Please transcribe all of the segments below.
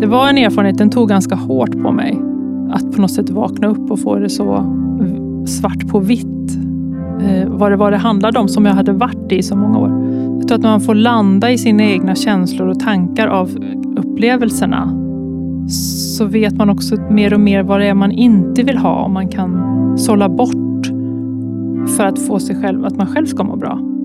Det var en erfarenhet, den tog ganska hårt på mig. Att på något sätt vakna upp och få det så svart på vitt. Eh, vad det var det handlade om, som jag hade varit i så många år. Jag tror att när man får landa i sina egna känslor och tankar av upplevelserna så vet man också mer och mer vad det är man inte vill ha. Om man kan sålla bort för att få sig själv, att man själv ska må bra.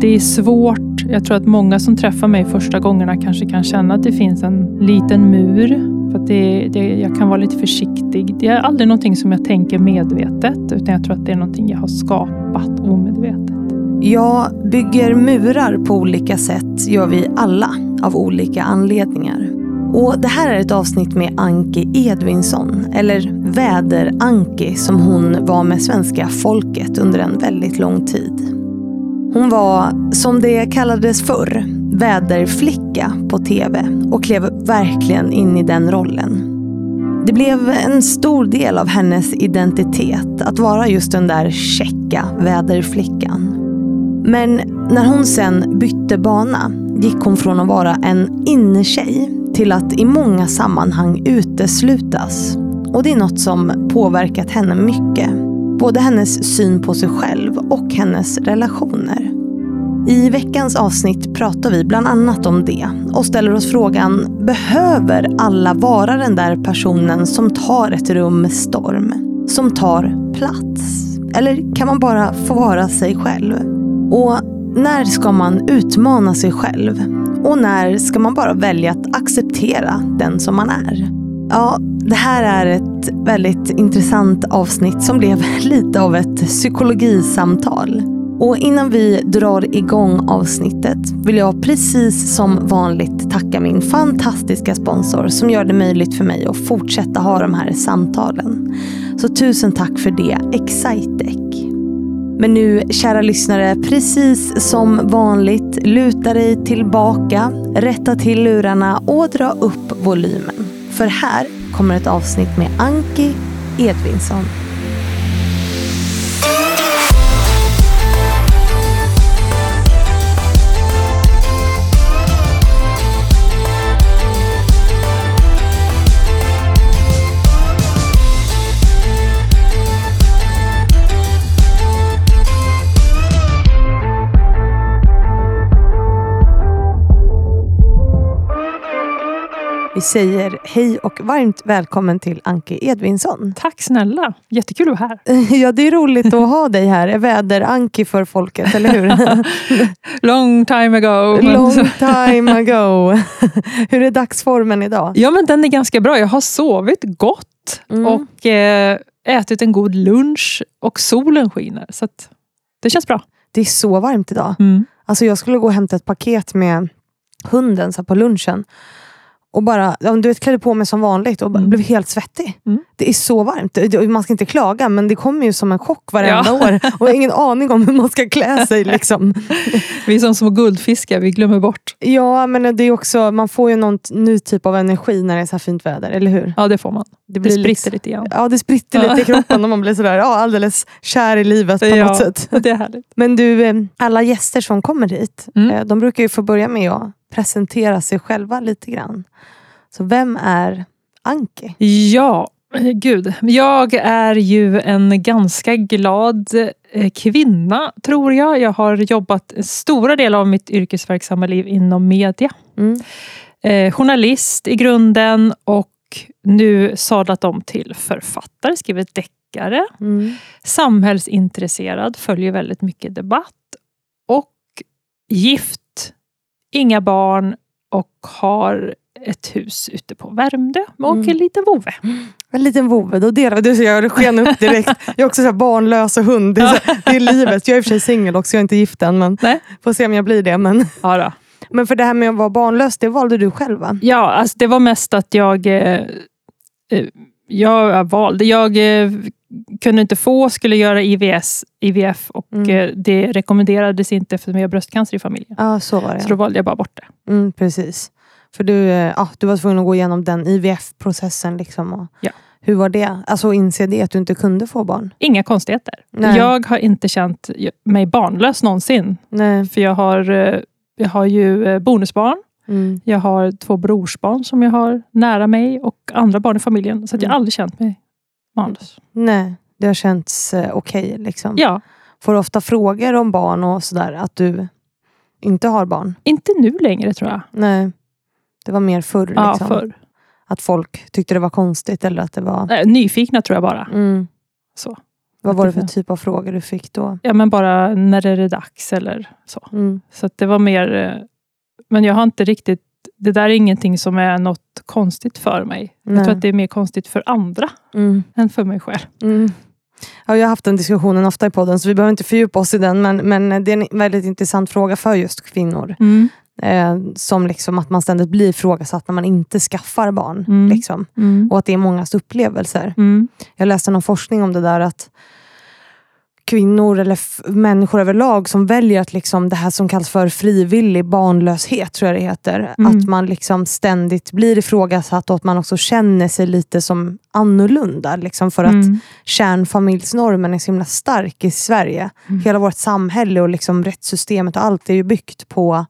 Det är svårt. Jag tror att många som träffar mig första gångerna kanske kan känna att det finns en liten mur. För att det, det, jag kan vara lite försiktig. Det är aldrig någonting som jag tänker medvetet, utan jag tror att det är någonting jag har skapat omedvetet. Ja, bygger murar på olika sätt gör vi alla av olika anledningar. Och Det här är ett avsnitt med Anki Edvinsson, eller Väder-Anki som hon var med svenska folket under en väldigt lång tid. Hon var, som det kallades förr, väderflicka på TV och klev verkligen in i den rollen. Det blev en stor del av hennes identitet att vara just den där checka väderflickan. Men när hon sen bytte bana gick hon från att vara en innetjej till att i många sammanhang uteslutas. Och det är något som påverkat henne mycket. Både hennes syn på sig själv och hennes relationer. I veckans avsnitt pratar vi bland annat om det och ställer oss frågan, behöver alla vara den där personen som tar ett rum med storm? Som tar plats? Eller kan man bara få vara sig själv? Och när ska man utmana sig själv? Och när ska man bara välja att acceptera den som man är? Ja, det här är ett väldigt intressant avsnitt som blev lite av ett psykologisamtal. Och innan vi drar igång avsnittet vill jag precis som vanligt tacka min fantastiska sponsor som gör det möjligt för mig att fortsätta ha de här samtalen. Så tusen tack för det, Excitec. Men nu, kära lyssnare, precis som vanligt, luta dig tillbaka, rätta till lurarna och dra upp volymen. För här kommer ett avsnitt med Anki Edvinsson. Vi säger hej och varmt välkommen till Anke Edvinsson. Tack snälla! Jättekul att vara här. Ja, det är roligt att ha dig här. Väder-Anki för folket, eller hur? Long time ago. Long time ago. Hur är dagsformen idag? Ja, men den är ganska bra. Jag har sovit gott mm. och eh, ätit en god lunch och solen skiner. Så det känns bra. Det är så varmt idag. Mm. Alltså jag skulle gå och hämta ett paket med hunden så på lunchen. Och bara, du vet, klädde på mig som vanligt och mm. blev helt svettig. Mm. Det är så varmt. Man ska inte klaga, men det kommer ju som en chock varenda ja. år. Och jag har ingen aning om hur man ska klä sig. Liksom. vi är som små guldfiskar, vi glömmer bort. Ja, men det är också, man får ju någon ny typ av energi när det är så fint väder, eller hur? Ja, det får man. Det, blir det spritter lite, lite grann. Ja, det spritter lite i kroppen och man blir sådär, ja, alldeles kär i livet på ja, något sätt. Det är härligt. Men du, eh, alla gäster som kommer hit, mm. Eh, de brukar ju få börja med att presentera sig själva lite grann. Så vem är Anke? Ja, gud. Jag är ju en ganska glad eh, kvinna, tror jag. Jag har jobbat stora delar av mitt yrkesverksamma liv inom media. Mm. Eh, journalist i grunden och nu sadlat om till författare, skrivit deckare. Mm. Samhällsintresserad, följer väldigt mycket debatt. Och gift inga barn och har ett hus ute på Värmdö och mm. en liten vovve. En liten vovve, då delar vi. Du, jag sken upp direkt. Jag är också så barnlös och hund. Det är, så, det är livet. Jag är i och för sig singel också, jag är inte gift än. Men Nej. Får se om jag blir det. Men, ja då. men för det här med att vara barnlös, det valde du själv va? Ja, alltså det var mest att jag eh, eh jag valde. Jag eh, kunde inte få, skulle göra IVS, IVF och mm. Eh, det rekommenderades inte eftersom jag har bröstcancer i familjen. Ja, så var det. Så då valde jag bara bort det. Mm, precis. För du, eh, ja, du var tvungen att gå igenom den IVF-processen. Liksom ja. Hur var det? Alltså inse det, att du inte kunde få barn? Inga konstigheter. Nej. Jag har inte känt mig barnlös någonsin. Nej. För jag har, jag har ju bonusbarn. Mm. Jag har två brorsbarn som jag har nära mig och andra barn i familjen. Så att jag Mm. aldrig känt mig barnlös. Nej, det har känts eh, okej. liksom. Ja, Får du ofta frågor om barn och sådär, att du inte har barn? inte nu längre tror jag. Nej, det var mer förr. Ja, Liksom. förr. Att folk tyckte det var konstigt eller att det var... Nej, nyfikna tror jag bara. Mm. Så. Vad var det för typ av frågor du fick då? Ja, men bara när är det dags eller så. Mm. Så att det var mer... eh, Men jag har inte riktigt... Det där är ingenting som är något konstigt för mig. Nej. Jag tror att det är mer konstigt för andra Mm. än för mig själv. Mm. Ja, jag har haft den diskussionen ofta i podden, så vi behöver inte fördjupa oss i den. Men, men det är en väldigt intressant fråga för just kvinnor. Mm. Eh, som liksom att man ständigt blir ifrågasatt när man inte skaffar barn. Mm. Liksom. Mm. Och att det är mångas upplevelser. Mm. Jag läste någon forskning om det där att kvinnor eller människor överlag som väljer att liksom det här som kallas för frivillig barnlöshet, tror jag det heter. Mm. Att man liksom ständigt blir ifrågasatt och att man också känner sig lite som annorlunda. Liksom för att Mm. kärnfamiljsnormen är så himla stark i Sverige. Mm. Hela vårt samhälle och liksom rättssystemet och allt är ju byggt på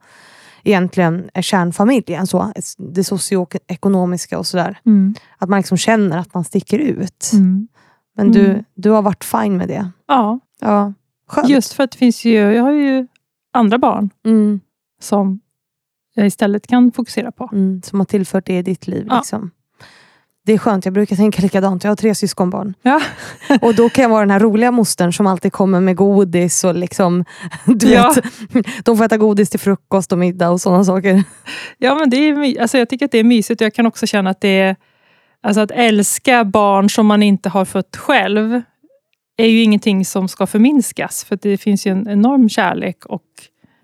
egentligen kärnfamiljen. Så, det socioekonomiska och sådär. Mm. Att man liksom känner att man sticker ut. Mm. Men du, Mm. du har varit fine med det. Ja, Ja, skönt. just för att det finns ju... Jag har ju andra barn Mm, som jag istället kan fokusera på. mm, som har tillfört det i ditt liv. Ja. Liksom. Det är skönt, jag brukar tänka likadant. Jag har tre syskonbarn. Ja. Och då kan jag vara den här roliga mostern som alltid kommer med godis. och liksom, du Ja. vet, De får äta godis till frukost och middag och sådana saker. Ja, men det är, alltså jag tycker att det är mysigt. Jag kan också känna att det är... Alltså att älska barn som man inte har fött själv är ju ingenting som ska förminskas. För det finns ju en enorm kärlek och,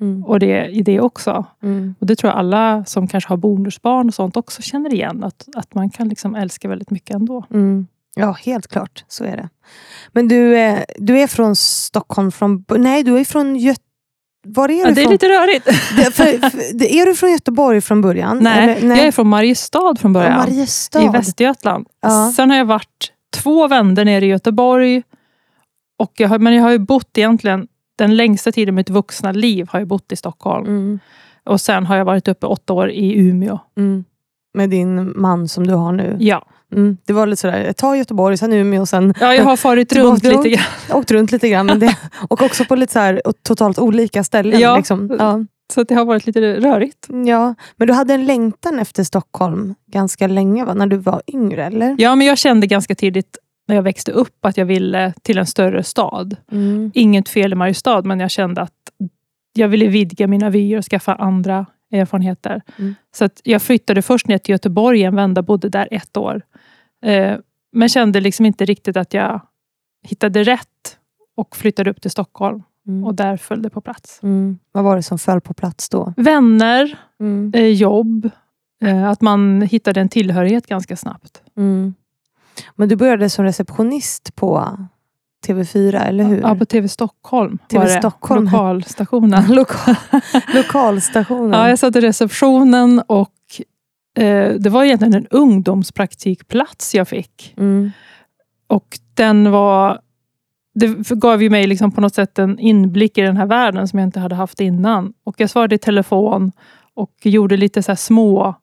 Mm. och det, i det också. Mm. Och Det tror jag alla som kanske har bonusbarn och sånt också känner igen. Att, att man kan liksom älska väldigt mycket ändå. Mm. Ja, helt klart. Så är det. Men du, eh, du är från Stockholm från... Nej, du är från Göteborg. Var är Ja, du det är från? lite rörigt. Det- för, för, det- är du från Göteborg från början? Nej, Eller- jag är från Mariestad från Ja, början. Mariestad. I Västergötland. Ja. Sen har jag varit två vändor nere i Göteborg. Och jag har, men jag har ju bott egentligen den längsta tiden i mitt vuxna liv har jag bott i Stockholm. Mm. Och sen har jag varit uppe åtta år i Umeå. Mm. Med din man som du har nu. Ja, Mm. Det var lite sådär, ett tag Göteborg, sen Umeå och sen ja jag har farit runt lite grann. åkt runt lite grann. Men det, och också på lite så här, totalt olika ställen. Ja. Liksom. Ja. Så det har varit lite rörigt. ja. Men du hade en längtan efter Stockholm ganska länge, va? när du var yngre? eller? Ja, men jag kände ganska tidigt när jag växte upp att jag ville till en större stad. Mm. Inget fel i Mariestad, men jag kände att jag ville vidga mina vyer och skaffa andra erfarenheter. Mm. Så att jag flyttade först ner till Göteborg en vända, bodde där ett år. Eh, men kände liksom inte riktigt att jag hittade rätt och flyttade upp till Stockholm. Mm. Och där föll det på plats. Mm. Vad var det som föll på plats då? Vänner, Mm. eh, jobb, eh, att man hittade en tillhörighet ganska snabbt. Men du började som receptionist på TV4, eller hur? Ja, på TV Stockholm TV. Stockholm. Lokalstationen. Lokal, lokalstationen. Ja, jag satt i receptionen och eh, det var egentligen en ungdomspraktikplats jag fick. mm. Och den var... Det gav ju mig liksom på något sätt en inblick i den här världen som jag inte hade haft innan. Och jag svarade i telefon och gjorde lite så här små,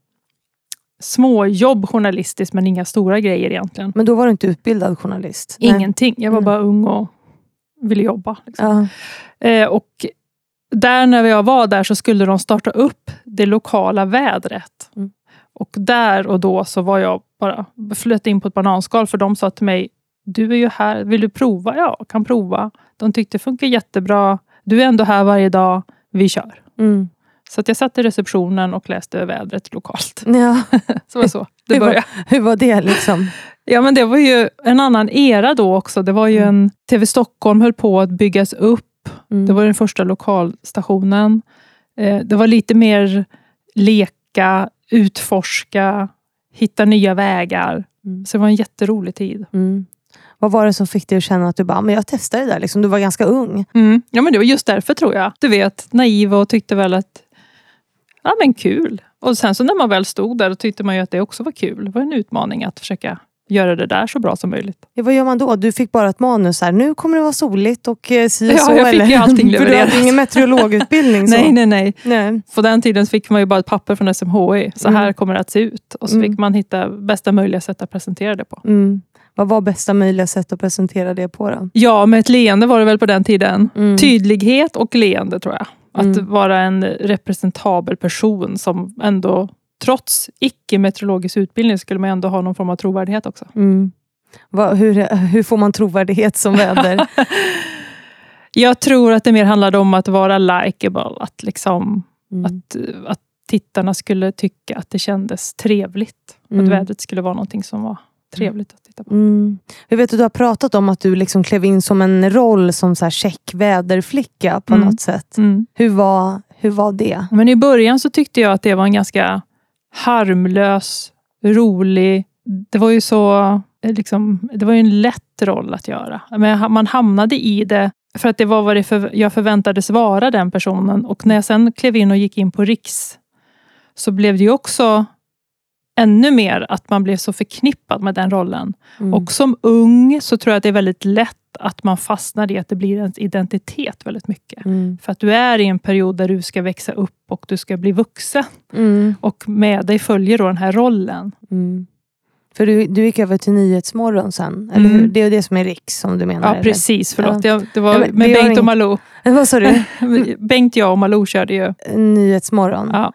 små jobb journalistiskt, men inga stora grejer egentligen. Men då var du inte utbildad journalist? Ingenting. Jag var Mm. bara ung och ville jobba. Liksom. Ja. Eh, och där när jag var där så skulle de starta upp det lokala vädret. Mm. Och där och då så var jag bara flöt in på ett bananskal för de sa till mig, du är ju här, vill du prova? Ja, kan prova. De tyckte det funkar jättebra. Du är ändå här varje dag, vi kör. Mm. Så att jag satt i receptionen och läste vädret lokalt. Ja. Så var så det Hur var-. Hur var det? liksom? Ja, men det var ju en annan era då också. Det var ju Mm. en TV Stockholm höll på att byggas upp. Mm. Det var den första lokalstationen. Eh, Det var lite mer leka, utforska, hitta nya vägar. Mm. Så det var en jätterolig tid. Mm. Vad var det som fick dig att känna att du bara, men jag testar det där? Liksom, du var ganska ung. Mm. Ja, men det var just därför tror jag. Du vet, naiv och tyckte väl att ja, men kul. Och sen så när man väl stod där, då tyckte man ju att det också var kul. Det var en utmaning att försöka göra det där så bra som möjligt. Ja, vad gör man då? Du fick bara ett manus här. Nu kommer det vara soligt och eh, si och Ja, så. jag fick eller? allting För du hade levererat. ingen meteorologutbildning. Nej, nej, nej. nej. På den tiden fick man ju bara ett papper från SMHI. Så Mm. här kommer det att se ut. Och så Mm. fick man hitta bästa möjliga sätt att presentera det på. Mm. Vad var bästa möjliga sätt att presentera det på då? Ja, med ett leende var det väl på den tiden. Mm. Tydlighet och leende tror jag. Att Mm. vara en representabel person som ändå, trots icke-meteorologisk utbildning, skulle man ändå ha någon form av trovärdighet också. Mm. Vad, hur, hur får man trovärdighet som väder? Jag tror att det mer handlade om att vara likeable. Att, liksom, Mm. att, att tittarna skulle tycka att det kändes trevligt. Mm. Att vädret skulle vara någonting som var trevligt att titta på. Mm. Jag vet att du har pratat om att du liksom klev in som en roll som så här check väderflicka på Mm. något sätt. Mm. Hur, var, hur var det? Men i början så tyckte jag att det var en ganska harmlös, rolig... Det var ju så... eh, Liksom, det var ju en lätt roll att göra. Men man hamnade i det för att det var vad det för, jag förväntades vara, den personen. Och när jag sen klev in och gick in på Riks så blev det ju också ännu mer att man blev så förknippad med den rollen. Mm. Och som ung så tror jag att det är väldigt lätt att man fastnar i att det blir ens identitet väldigt mycket. Mm. För att du är i en period där du ska växa upp och du ska bli vuxen. Mm. Och med dig följer då den här rollen. Mm. För du, du gick över till Nyhetsmorgon sen, eller Mm. hur? Det är det som är Riks som du menar? Ja, eller? precis. Förlåt. Jag, det var Ja, men med Bengt och. Malou. Vad sa du? Bengt, jag och Malou körde ju. Nyhetsmorgon. Ja.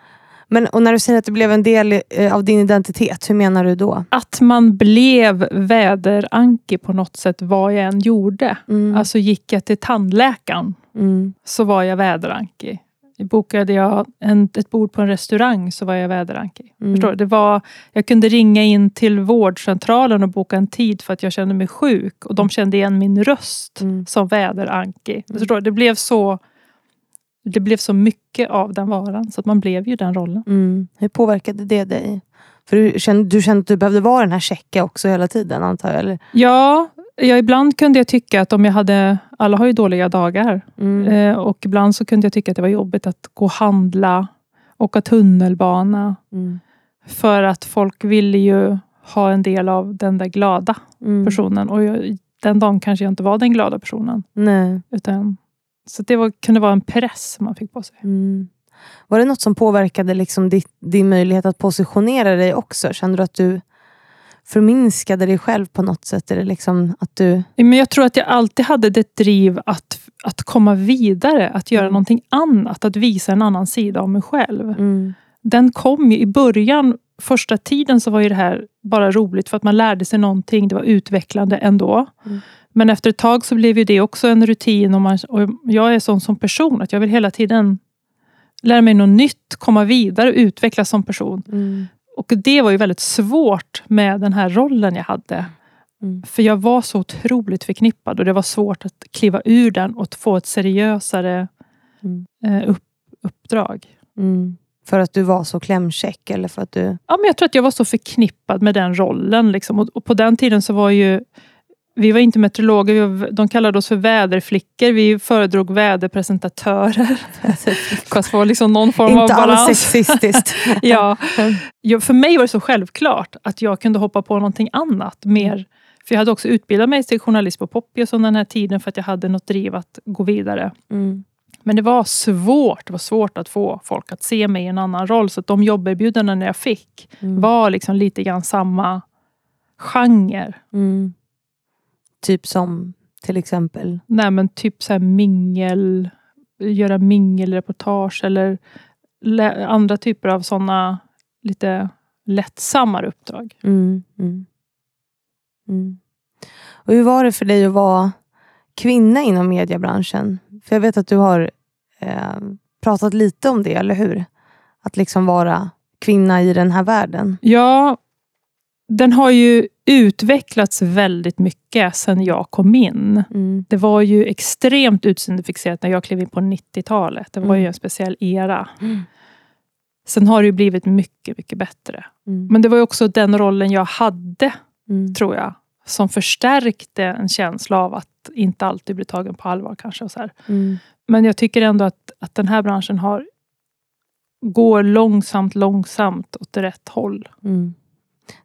Men, och när du säger att det blev en del eh, av din identitet, hur menar du då? Att man blev väderanki på något sätt vad jag än gjorde. Mm. Alltså gick jag till tandläkaren Mm. så var jag väderanki. Bokade jag en, ett bord på en restaurang så var jag väderanki. Mm. Förstår du? Det var, jag kunde ringa in till vårdcentralen och boka en tid för att jag kände mig sjuk. Och de kände igen min röst Mm. som väderanki. Förstår du? Det, blev så, det blev så mycket av den varan, så att man blev ju den rollen. Mm. Hur påverkade det dig? För du kände, du kände att du behövde vara den här checka också hela tiden antar jag? Eller? Ja, ja, ibland kunde jag tycka att om jag hade... Alla har ju dåliga dagar. Mm. Eh, och ibland så kunde jag tycka att det var jobbigt att gå och handla, åka tunnelbana. Mm. För att folk ville ju ha en del av den där glada Mm. personen. Och jag, den dagen kanske jag inte var den glada personen. Nej. Utan, så det var, kunde vara en press man fick på sig. Mm. Var det något som påverkade liksom ditt, din möjlighet att positionera dig också? Kände du att du förminskade dig själv på något sätt? Det liksom att du... Men jag tror att jag alltid hade det driv att, att komma vidare, att göra Mm. någonting annat, att visa en annan sida av mig själv. Mm. Den kom ju i början, första tiden så var ju det här bara roligt för att man lärde sig någonting, det var utvecklande ändå. Mm. Men efter ett tag så blev ju det också en rutin och, man, och jag är sån som person att jag vill hela tiden lära mig något nytt, komma vidare, utvecklas som person. Mm. Och det var ju väldigt svårt med den här rollen jag hade. Mm. För jag var så otroligt förknippad och det var svårt att kliva ur den och få ett seriösare Mm. eh, upp, uppdrag. Mm. För att du var så klämkäck? Eller för att du... Ja, men jag tror att jag var så förknippad med den rollen. Liksom. Och, och på den tiden så var ju vi var inte meteorologer, vi var, de kallade oss för väderflickor. Vi föredrog väderpresentatörer. För att få liksom någon form Inte av alls balans. sexistiskt. ja. För mig var det så självklart att jag kunde hoppa på någonting annat. mer. För jag hade också utbildat mig till journalist på Poppius under den här tiden för att jag hade något driv att gå vidare. Mm. Men det var svårt. Det var svårt att få folk att se mig i en annan roll. Så att de jobberbjudanden jag fick Mm. var liksom lite grann samma genre. Mm. Typ som till exempel? Nej, men typ så mingel, göra mingelreportage eller andra typer av sådana lite lättsammare uppdrag. Mm. Mm. Mm. Och hur var det för dig att vara kvinna inom mediebranschen? För jag vet att du har eh, pratat lite om det, eller hur? Att liksom vara kvinna i den här världen. Ja, den har ju utvecklats väldigt mycket sedan jag kom in. Mm. Det var ju extremt utseendefixerat när jag klev in på 90-talet. Det var ju Mm. en speciell era. Mm. Sen har det ju blivit mycket, mycket bättre. Mm. Men det var ju också den rollen jag hade, Mm. tror jag, som förstärkte en känsla av att inte alltid bli tagen på allvar. kanske. Och så. Mm. Men jag tycker ändå att, att den här branschen har går långsamt, långsamt åt rätt håll.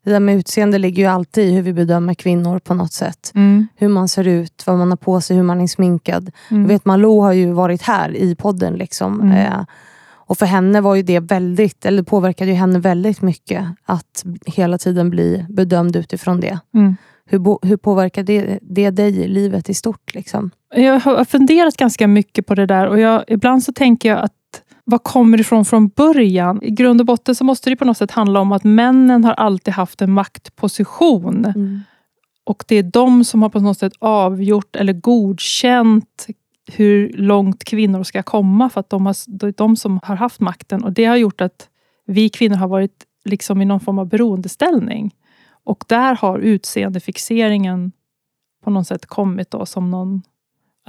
Det där med utseende ligger ju alltid i hur vi bedömer kvinnor på något sätt. Mm. Hur man ser ut, vad man har på sig, hur man är sminkad. Mm. Jag vet Malou har ju varit här i podden. Liksom. Mm. Eh, och för henne var ju det väldigt, eller påverkade ju henne väldigt mycket att hela tiden bli bedömd utifrån det. Mm. Hur, hur påverkar det, det dig i livet i stort? Liksom? Jag har funderat ganska mycket på det där och jag, ibland så tänker jag att vad kommer det ifrån från början? I grund och botten så måste det på något sätt handla om att männen har alltid haft en maktposition. Mm. Och det är de som har på något sätt avgjort eller godkänt hur långt kvinnor ska komma. För att de har, det är de som har haft makten. Och det har gjort att vi kvinnor har varit liksom i någon form av beroendeställning. Och där har utseendefixeringen på något sätt kommit då som någon...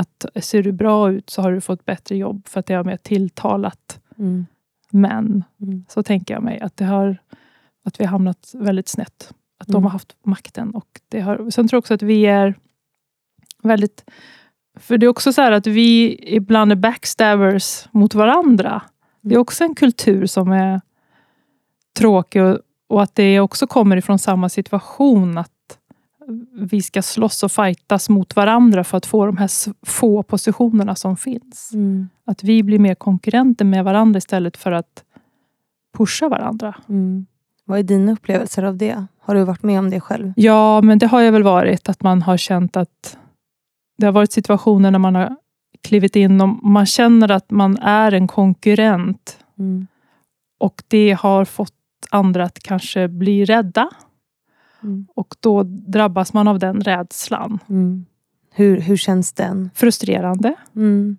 Att ser du bra ut så har du fått bättre jobb för att det har mer tilltalat Mm. män. Mm. Så tänker jag mig. Att, det har, att vi har hamnat väldigt snett. Att de Mm. har haft makten. Och det har, sen tror jag också att vi är väldigt... För det är också så här att vi ibland är backstabbers mot varandra. Det är också en kultur som är tråkig och, och att det också kommer ifrån samma situation. Att vi ska slåss och fightas mot varandra för att få de här få positionerna som finns. Mm. Att vi blir mer konkurrenter med varandra istället för att pusha varandra. Mm. Vad är dina upplevelser av det? Har du varit med om det själv? Ja, men det har ju väl varit att man har känt att det har varit situationer när man har klivit in och man känner att man är en konkurrent Mm. och det har fått andra att kanske bli rädda Mm. och då drabbas man av den rädslan. Mm. Hur, hur känns den? Frustrerande. Mm.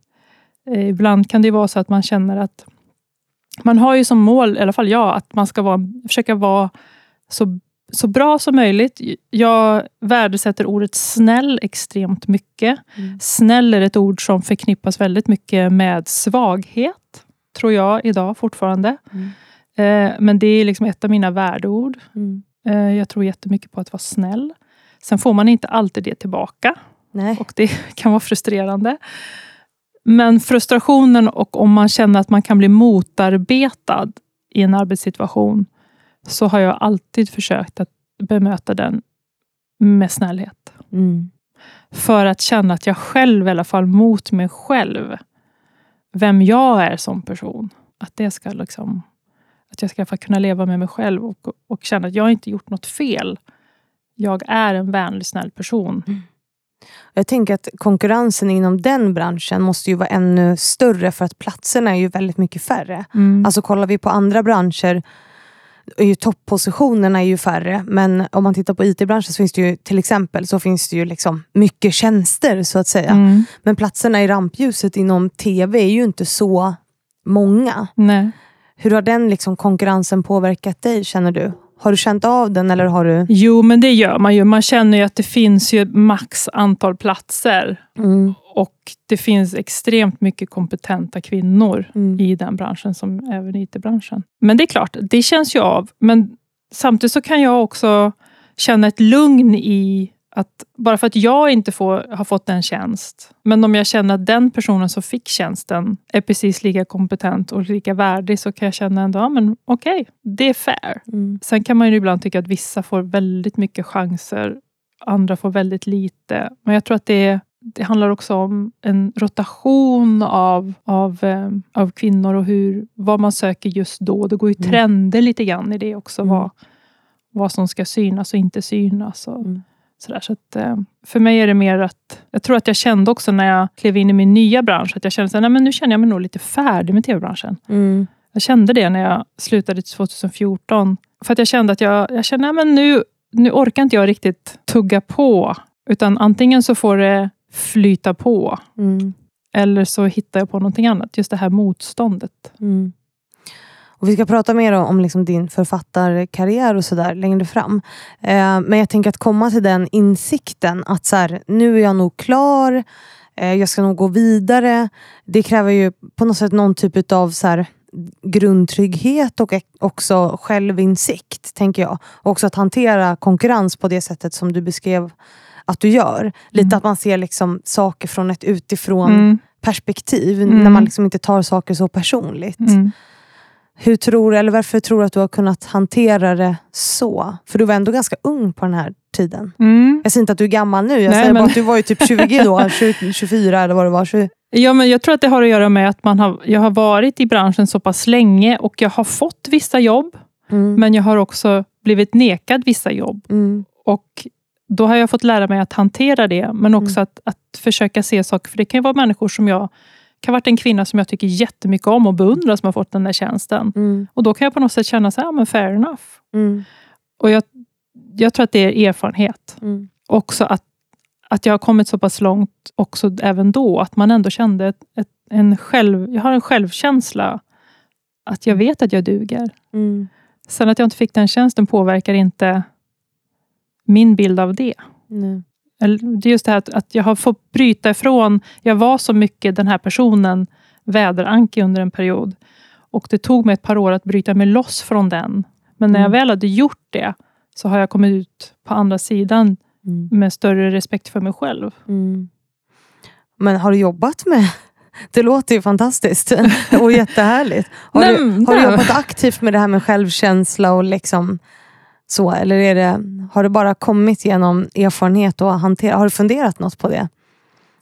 Eh, Ibland kan det vara så att man känner att man har ju som mål, i alla fall jag, att man ska vara, försöka vara så, så bra som möjligt. Jag värdesätter ordet snäll extremt mycket. Mm. Snäll är ett ord som förknippas väldigt mycket med svaghet, tror jag idag fortfarande. Mm. Eh, Men det är liksom ett av mina värdeord. Mm. Eh, Jag tror jättemycket på att vara snäll. Sen får man inte alltid det tillbaka. Nej. Och det kan vara frustrerande. Men frustrationen och om man känner att man kan bli motarbetad i en arbetssituation så har jag alltid försökt att bemöta den med snällhet. Mm. För att känna att jag själv, i alla fall mot mig själv, vem jag är som person. Att det ska liksom att jag ska kunna leva med mig själv och, och känna att jag inte gjort något fel. Jag är en vänlig, snäll person. Jag tänker att konkurrensen inom den branschen måste ju vara ännu större för att platserna är ju väldigt mycket färre. Mm. Alltså kollar vi på andra branscher är ju toppositionerna är ju färre. Men om man tittar på IT-branschen så finns det ju till exempel så finns det ju liksom mycket tjänster så att säga. Mm. Men platserna i rampljuset inom TV är ju inte så många. Nej. Hur har den liksom konkurrensen påverkat dig känner du? Har du känt av den eller har du? Jo, men det gör man ju. Man känner ju att det finns ju max antal platser. Mm, Och det finns extremt mycket kompetenta kvinnor mm, i den branschen, som även IT-branschen. Men det är klart, det känns ju av. Men samtidigt så kan jag också känna ett lugn i att bara för att jag inte får, har fått en tjänst, men om jag känner att den personen som fick tjänsten är precis lika kompetent och lika värdig, så kan jag känna ändå, ja men okej, det är fair. mm, Sen kan man ju ibland tycka att vissa får väldigt mycket chanser, andra får väldigt lite. Men jag tror att det, det handlar också om en rotation av, av, eh, av kvinnor och hur, vad man söker just då. Det går ju Mm. trender lite grann i det också. Mm. Vad, vad som ska synas och inte synas. Och Mm. Sådär. Så att, eh, för mig är det mer att... Jag tror att jag kände också när jag klev in i min nya bransch, att jag kände att nu känner jag mig nog lite färdig med tv-branschen. mm, Jag kände det när jag slutade 2014. För att jag kände att jag, jag kände, nej, men nu, nu orkar inte jag riktigt tugga på. Utan antingen så får det flyta på. mm, Eller så hittar jag på någonting annat. Just det här motståndet. mm. Och vi ska prata mer om liksom din författarkarriär och sådär längre fram. Eh, men jag tänker att komma till den insikten att så här, nu är jag nog klar. Eh, jag ska nog gå vidare. Det kräver ju på något sätt någon typ av så här, grundtrygghet och också självinsikt, tänker jag. Och också att hantera konkurrens på det sättet som du beskrev att du gör. Lite Mm. att man ser liksom saker från ett utifrån Mm, perspektiv, Mm. när man liksom inte tar saker så personligt. Mm. Hur tror eller varför tror du att du har kunnat hantera det så? För du var ändå ganska ung på den här tiden. Mm. Jag säger inte att du är gammal nu, jag Nej, säger men- bara att du var ju typ 20 då, 20, 24 eller vad det var. 20. Ja, men jag tror att det har att göra med att man har, jag har varit i branschen så pass länge och jag har fått vissa jobb, Mm. men jag har också blivit nekad vissa jobb. Mm. Och Då har jag fått lära mig att hantera det, men också att, att försöka se saker. För det kan ju vara människor som jag kan ha varit en kvinna som jag tycker jättemycket om och beundrar som har fått den där tjänsten. Mm. Och då kan jag på något sätt känna så här, men fair enough. Mm. Och jag, jag tror att det är erfarenhet. Mm. Också att, att jag har kommit så pass långt också även då, att man ändå kände ett, ett, en själv, jag har en självkänsla. Att jag vet att jag duger. Mm. Sen att jag inte fick den tjänsten påverkar inte min bild av det. Nej. Det är just det här att, att jag har fått bryta ifrån, jag var så mycket den här personen, väderanke under en period. Och det tog mig ett par år att bryta mig loss från den. Men när jag Mm. väl hade gjort det, så har jag kommit ut på andra sidan Mm. med större respekt för mig själv. Mm. Men har du jobbat med... Det låter ju fantastiskt och jättehärligt. Har, du, har du jobbat aktivt med det här med självkänsla och liksom så? Eller är det, har det bara kommit genom erfarenhet och hantera? Har du funderat något på det?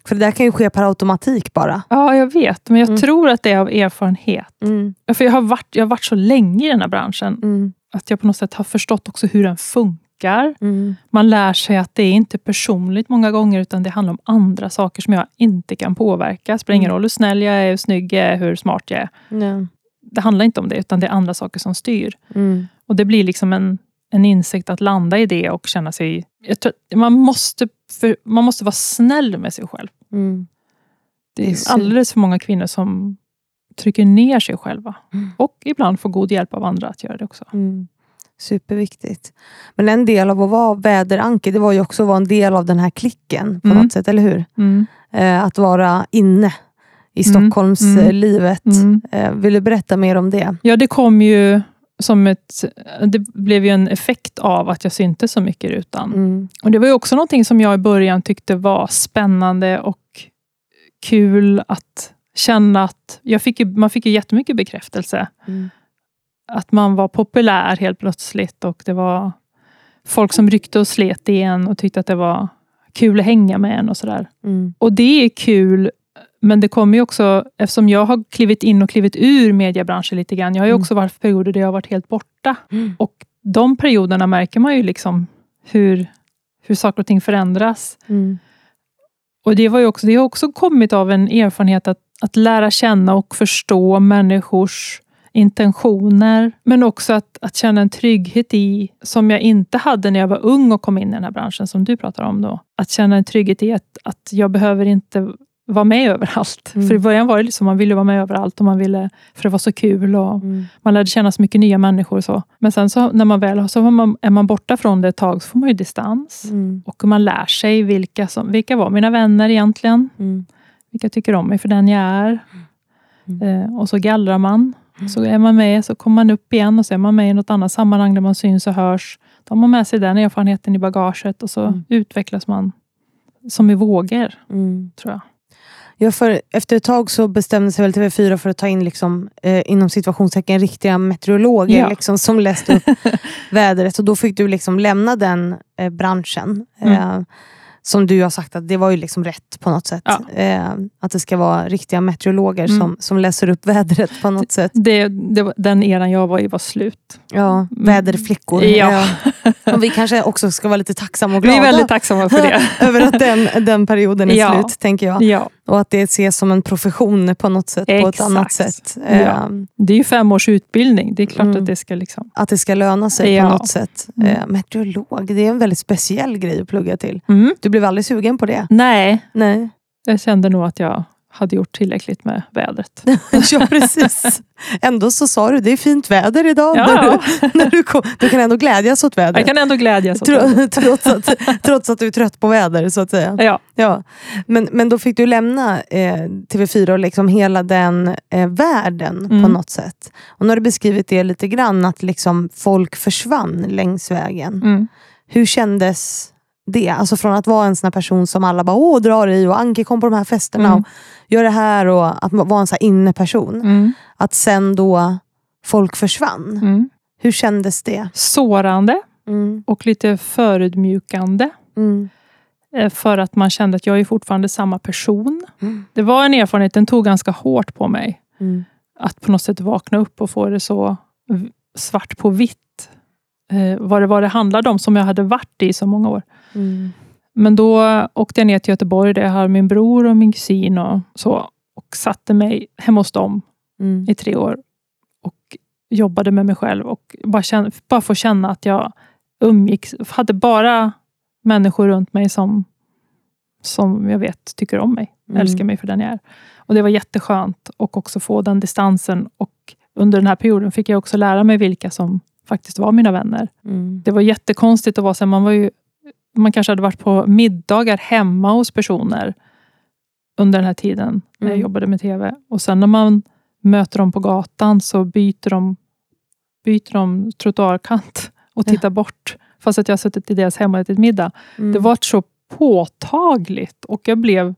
För det där kan ju ske per automatik bara. Ja, jag vet. Men jag Mm. tror att det är av erfarenhet. Mm. Ja, För jag har, varit, jag har varit så länge i den här branschen, Mm. att jag på något sätt har förstått också hur den funkar. Mm. Man lär sig att det är inte personligt många gånger, utan det handlar om andra saker som jag inte kan påverka. Det spelar ingen Mm. roll hur snäll jag är, hur snygg jag är, hur smart jag är. Ja. Det handlar inte om det, utan det är andra saker som styr. Mm. Och det blir liksom en, en insikt att landa i det och känna sig... Tror, man, måste för, man måste vara snäll med sig själv. Mm. Det är alldeles för många kvinnor som trycker ner sig själva. Mm. Och ibland får god hjälp av andra att göra det också. Mm. Superviktigt. Men en del av att vara väderanke, det var ju också att vara en del av den här klicken på Mm. något sätt, eller hur? Mm. Eh, att vara inne i Mm. Stockholmslivet. Mm. Eh, vill du berätta mer om det? Ja, det kom ju som ett... Det blev ju en effekt av att jag syntes så mycket i rutan. Mm. Och Det var ju också någonting som jag i början tyckte var spännande och kul att känna att... Jag fick ju, man fick ju jättemycket bekräftelse. Mm. Att man var populär helt plötsligt och det var folk som ryckte och slet i en och tyckte att det var kul att hänga med en och sådär. Mm. Och det är kul, men det kommer ju också, eftersom jag har klivit in och klivit ur mediebranschen lite grann. Jag har ju Mm. också varit perioder där jag har varit helt borta. Mm. Och de perioderna märker man ju liksom hur, hur saker och ting förändras. Mm. Och det, var ju också, det har också kommit av en erfarenhet att, att lära känna och förstå människors intentioner. Men också att, att känna en trygghet i, som jag inte hade när jag var ung och kom in i den här branschen, som du pratar om då. Att känna en trygghet i att, att jag behöver inte vara med överallt. Mm. För i början var det liksom, man ville vara med överallt, och man ville, för det var så kul. Och Mm. man lärde känna så mycket nya människor. Och så. Men sen så, när man väl så man, är man borta från det ett tag, så får man ju distans. Mm. Och man lär sig vilka, som, vilka var mina vänner egentligen. Mm. Vilka tycker om mig för den jag är. Mm. Eh, och så gallrar man. Mm. Så är man med, så kommer man upp igen och så är man med i något annat sammanhang där man syns och hörs. Då har man med sig den erfarenheten i bagaget och så utvecklas man som i vågor, tror jag. Ja, för efter ett tag så bestämde sig väl TV4 för att ta in liksom, eh, inom situationstecken riktiga meteorologer Ja. liksom, som läste upp vädret. Och då fick du liksom lämna den eh, branschen. Eh, som du har sagt att det var ju liksom rätt på något sätt. Ja. Eh, att det ska vara riktiga meteorologer Mm. som, som läser upp vädret på något sätt. Det, det, den eran jag var i var slut. Ja, väderflickor. Ja. Ja. Och vi kanske också ska vara lite tacksamma och Vi glada är väldigt tacksamma för det. över att den, den perioden är Ja. slut, tänker jag. Ja, Och att det ses som en profession på något sätt. På ett Exakt. annat sätt. Ja. Eh, det är ju fem års utbildning. Det är klart Mm. att det ska liksom... Att det ska löna sig Ja. på något sätt. Mm. Eh, meteorolog, det är en väldigt speciell grej att plugga till. Mm. Du blev aldrig sugen på det? Nej, Nej. jag kände nog att jag hade gjort tillräckligt med vädret. ja, precis. Ändå så sa du, det är fint väder idag. Ja. När du, när du, kom, du kan ändå glädjas åt vädret. Jag kan ändå glädjas åt det. trots, att, trots att du är trött på väder, så att säga. Ja, Ja. Men, men då fick du lämna eh, TV4 och liksom hela den eh, världen på Mm. något sätt. Och nu har du beskrivit det lite grann, att liksom folk försvann längs vägen. mm. Hur kändes det? Alltså från att vara en sån person som alla bara åh drar i och Anki kom på de här festerna Mm. och gör det här och att vara en här inneperson. Mm. Att sen då folk försvann. Mm. Hur kändes det? Sårande Mm. och lite förödmjukande. Mm. eh, För att man kände att jag är fortfarande samma person. Mm. Det var en erfarenhet, den tog ganska hårt på mig. Mm. Att på något sätt vakna upp och få det så svart på vitt. Eh, vad, det, vad det handlade om, som jag hade varit i så många år. Men då åkte jag ner till Göteborg där jag har min bror och min kusin och så. Och satte mig hemma hos dem Mm. i tre år. Och jobbade med mig själv och bara, känna, bara få känna att jag umgicks, hade bara människor runt mig som, som jag vet tycker om mig. Mm. Älskar mig för den jag är. Och det var jätteskönt och också få den distansen. Och under den här perioden fick jag också lära mig vilka som faktiskt var mina vänner. Mm. Det var jättekonstigt att vara så här, man var ju man kanske hade varit på middagar hemma hos personer under den här tiden när jag Mm. jobbade med TV. Och sen när man möter dem på gatan så byter de, byter de trottoarkant och Ja. tittar bort. Fast att jag har suttit i deras hem och ätit middag. Mm. Det var så påtagligt och jag blev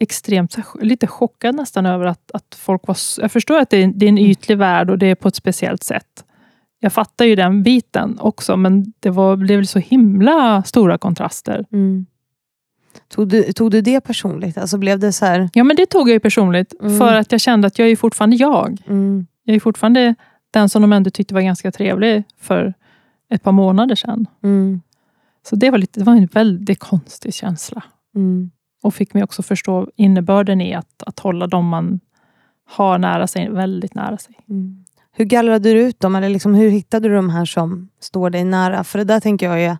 extremt, lite chockad nästan över att, att folk var... Jag förstår att det är, det är en Mm. ytlig värld och det är på ett speciellt sätt. Jag fattar ju den biten också, men det var, blev så himla stora kontraster. Mm. Tog, du, tog du det personligt? Alltså blev det så här... Ja, men det tog jag ju personligt, Mm. för att jag kände att jag är fortfarande jag. Mm. Jag är fortfarande den som de ändå tyckte var ganska trevlig för ett par månader sedan. Mm. Så det var, lite, det var en väldigt konstig känsla. Mm. Och fick mig också förstå innebörden i att, att hålla dem man har nära sig, väldigt nära sig. Mm. Hur gallrade du ut dem? Eller liksom, hur hittade du de här som står dig nära? För det där tänker jag är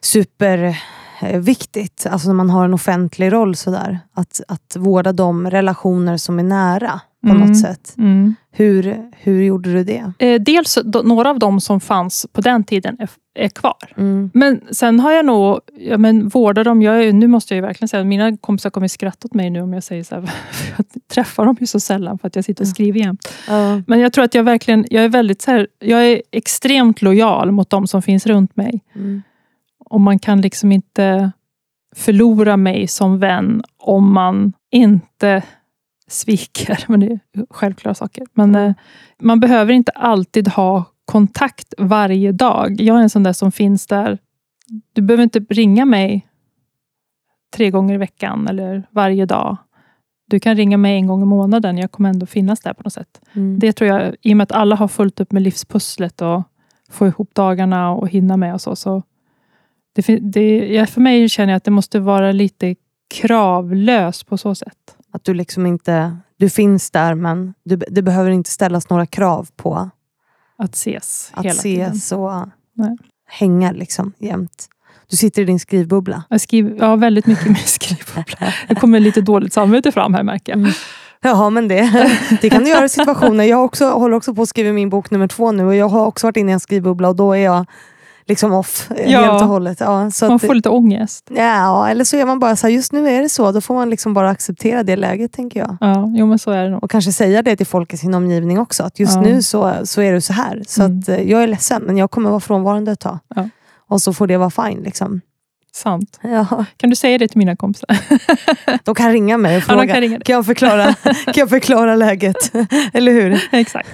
superviktigt. Alltså när man har en offentlig roll sådär. Att, att vårda de relationer som är nära på Mm. något sätt. Mm. Hur, hur gjorde du det? Eh, dels då, några av dem som fanns på den tiden är, är kvar. Mm. Men sen har jag nog, ja, men vårdar dem, jag nu måste jag ju verkligen säga att mina kompisar kommer skratta åt mig nu om jag säger så här, jag träffar dem ju så sällan för att jag sitter och skriver jämt. Ja. Men jag tror att jag verkligen, jag är väldigt så här, jag är extremt lojal mot de som finns runt mig. Mm. Och man kan liksom inte förlora mig som vän om man inte sviker. Men det är självklara saker. Men eh, man behöver inte alltid ha kontakt varje dag. Jag är en sån där som finns där. Du behöver inte ringa mig tre gånger i veckan eller varje dag. Du kan ringa mig en gång i månaden. Jag kommer ändå finnas där på något sätt. Mm. Det tror jag, i och med att alla har fullt upp med livspusslet och få ihop dagarna och hinna med och så. så det, det, för mig känner jag att det måste vara lite kravlöst på så sätt. Att du liksom inte... Du finns där men du, det behöver inte ställas några krav på Att ses att hela tiden. ses och Nej. hänga liksom jämt. Du sitter i din skrivbubbla. Jag skriver, jag har väldigt mycket med skrivbubbla. Det kommer lite dåligt samvete fram här märker jag. Mm. Jaha, men det, det kan du göra i situationer. Jag också, håller också på att skriva min bok nummer två nu och jag har också varit inne i en skrivbubbla och då är jag liksom off eh, Ja. helt och hållet. Ja, så Man att, får lite ångest. ja, eller så är man bara så här, just nu är det så. Då får man liksom bara acceptera det läget tänker jag. Ja, jo, men så är det nog. Och kanske säga det till folk i sin omgivning också. Att just Ja. nu så, så är det så här. Så Mm. att, eh, jag är ledsen men jag kommer vara frånvarande ett tag. Ja. Och så får det vara fine. Liksom. Sant. Ja, Kan du säga det till mina kompisar? de kan ringa mig och Ja, fråga. kan ringa dig. Kan jag förklara, kan jag förklara läget? Eller hur? Exakt.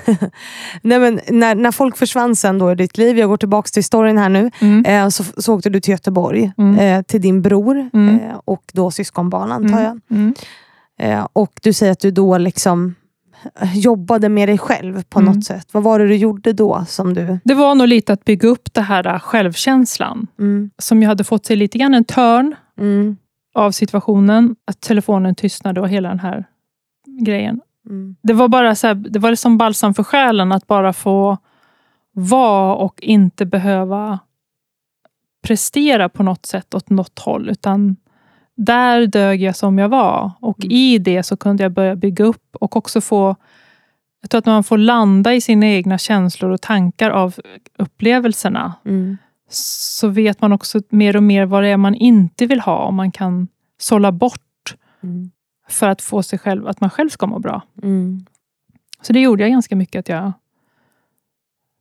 Nej, men när, när folk försvann sen då i ditt liv, jag går tillbaka till storyn här nu, Mm. eh, så, så åkte du till Göteborg Mm. eh, till din bror Mm. eh, och då syskonbarn antar jag. Mm. Eh, och du säger att du då liksom jobbade med dig själv på Mm. något sätt. Vad var det du gjorde då? som du... Det var nog lite att bygga upp det här äh, självkänslan. Mm, Som jag hade fått sig lite grann en törn mm, av situationen. Att telefonen tystnade och hela den här grejen. mm, Det var bara så här, det var som balsam för själen att bara få vara och inte behöva prestera på något sätt åt något håll. Utan där dög jag som jag var. Och Mm. i det så kunde jag börja bygga upp och också få jag tror att man får landa i sina egna känslor och tankar av upplevelserna. mm, Så vet man också mer och mer vad det är man inte vill ha. Och man kan sålla bort mm, för att få sig själv, att man själv ska må bra. mm, Så det gjorde jag ganska mycket. att Jag,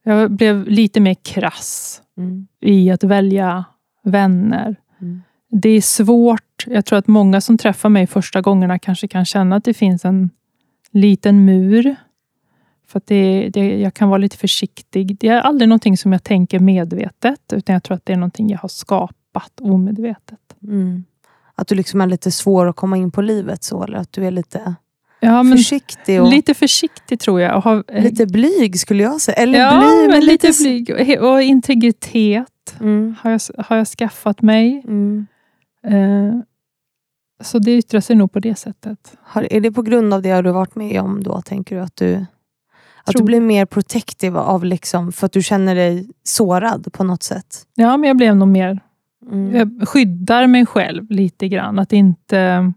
jag blev lite mer krass mm, i att välja vänner. Mm. Det är svårt. Jag tror att många som träffar mig första gångerna kanske kan känna att det finns en liten mur. För att det, det, jag kan vara lite försiktig. Det är aldrig någonting som jag tänker medvetet, utan jag tror att det är någonting jag har skapat omedvetet. Mm. Att du liksom är lite svår att komma in på livet så, eller att du är lite Ja, försiktig och lite försiktig tror jag. Och har, lite blyg skulle jag säga. Eller ja, blyg, men lite s- blyg. Och- Och integritet Mm. har jag, har jag skaffat mig. Mm. Eh, så det yttrar sig nog på det sättet. Har, är det på grund av det du varit med om då, tänker du? Att du, att du blir mer protective av liksom, för att du känner dig sårad på något sätt? Ja, men jag blev nog mer... Mm. Jag skyddar mig själv lite grann. Att inte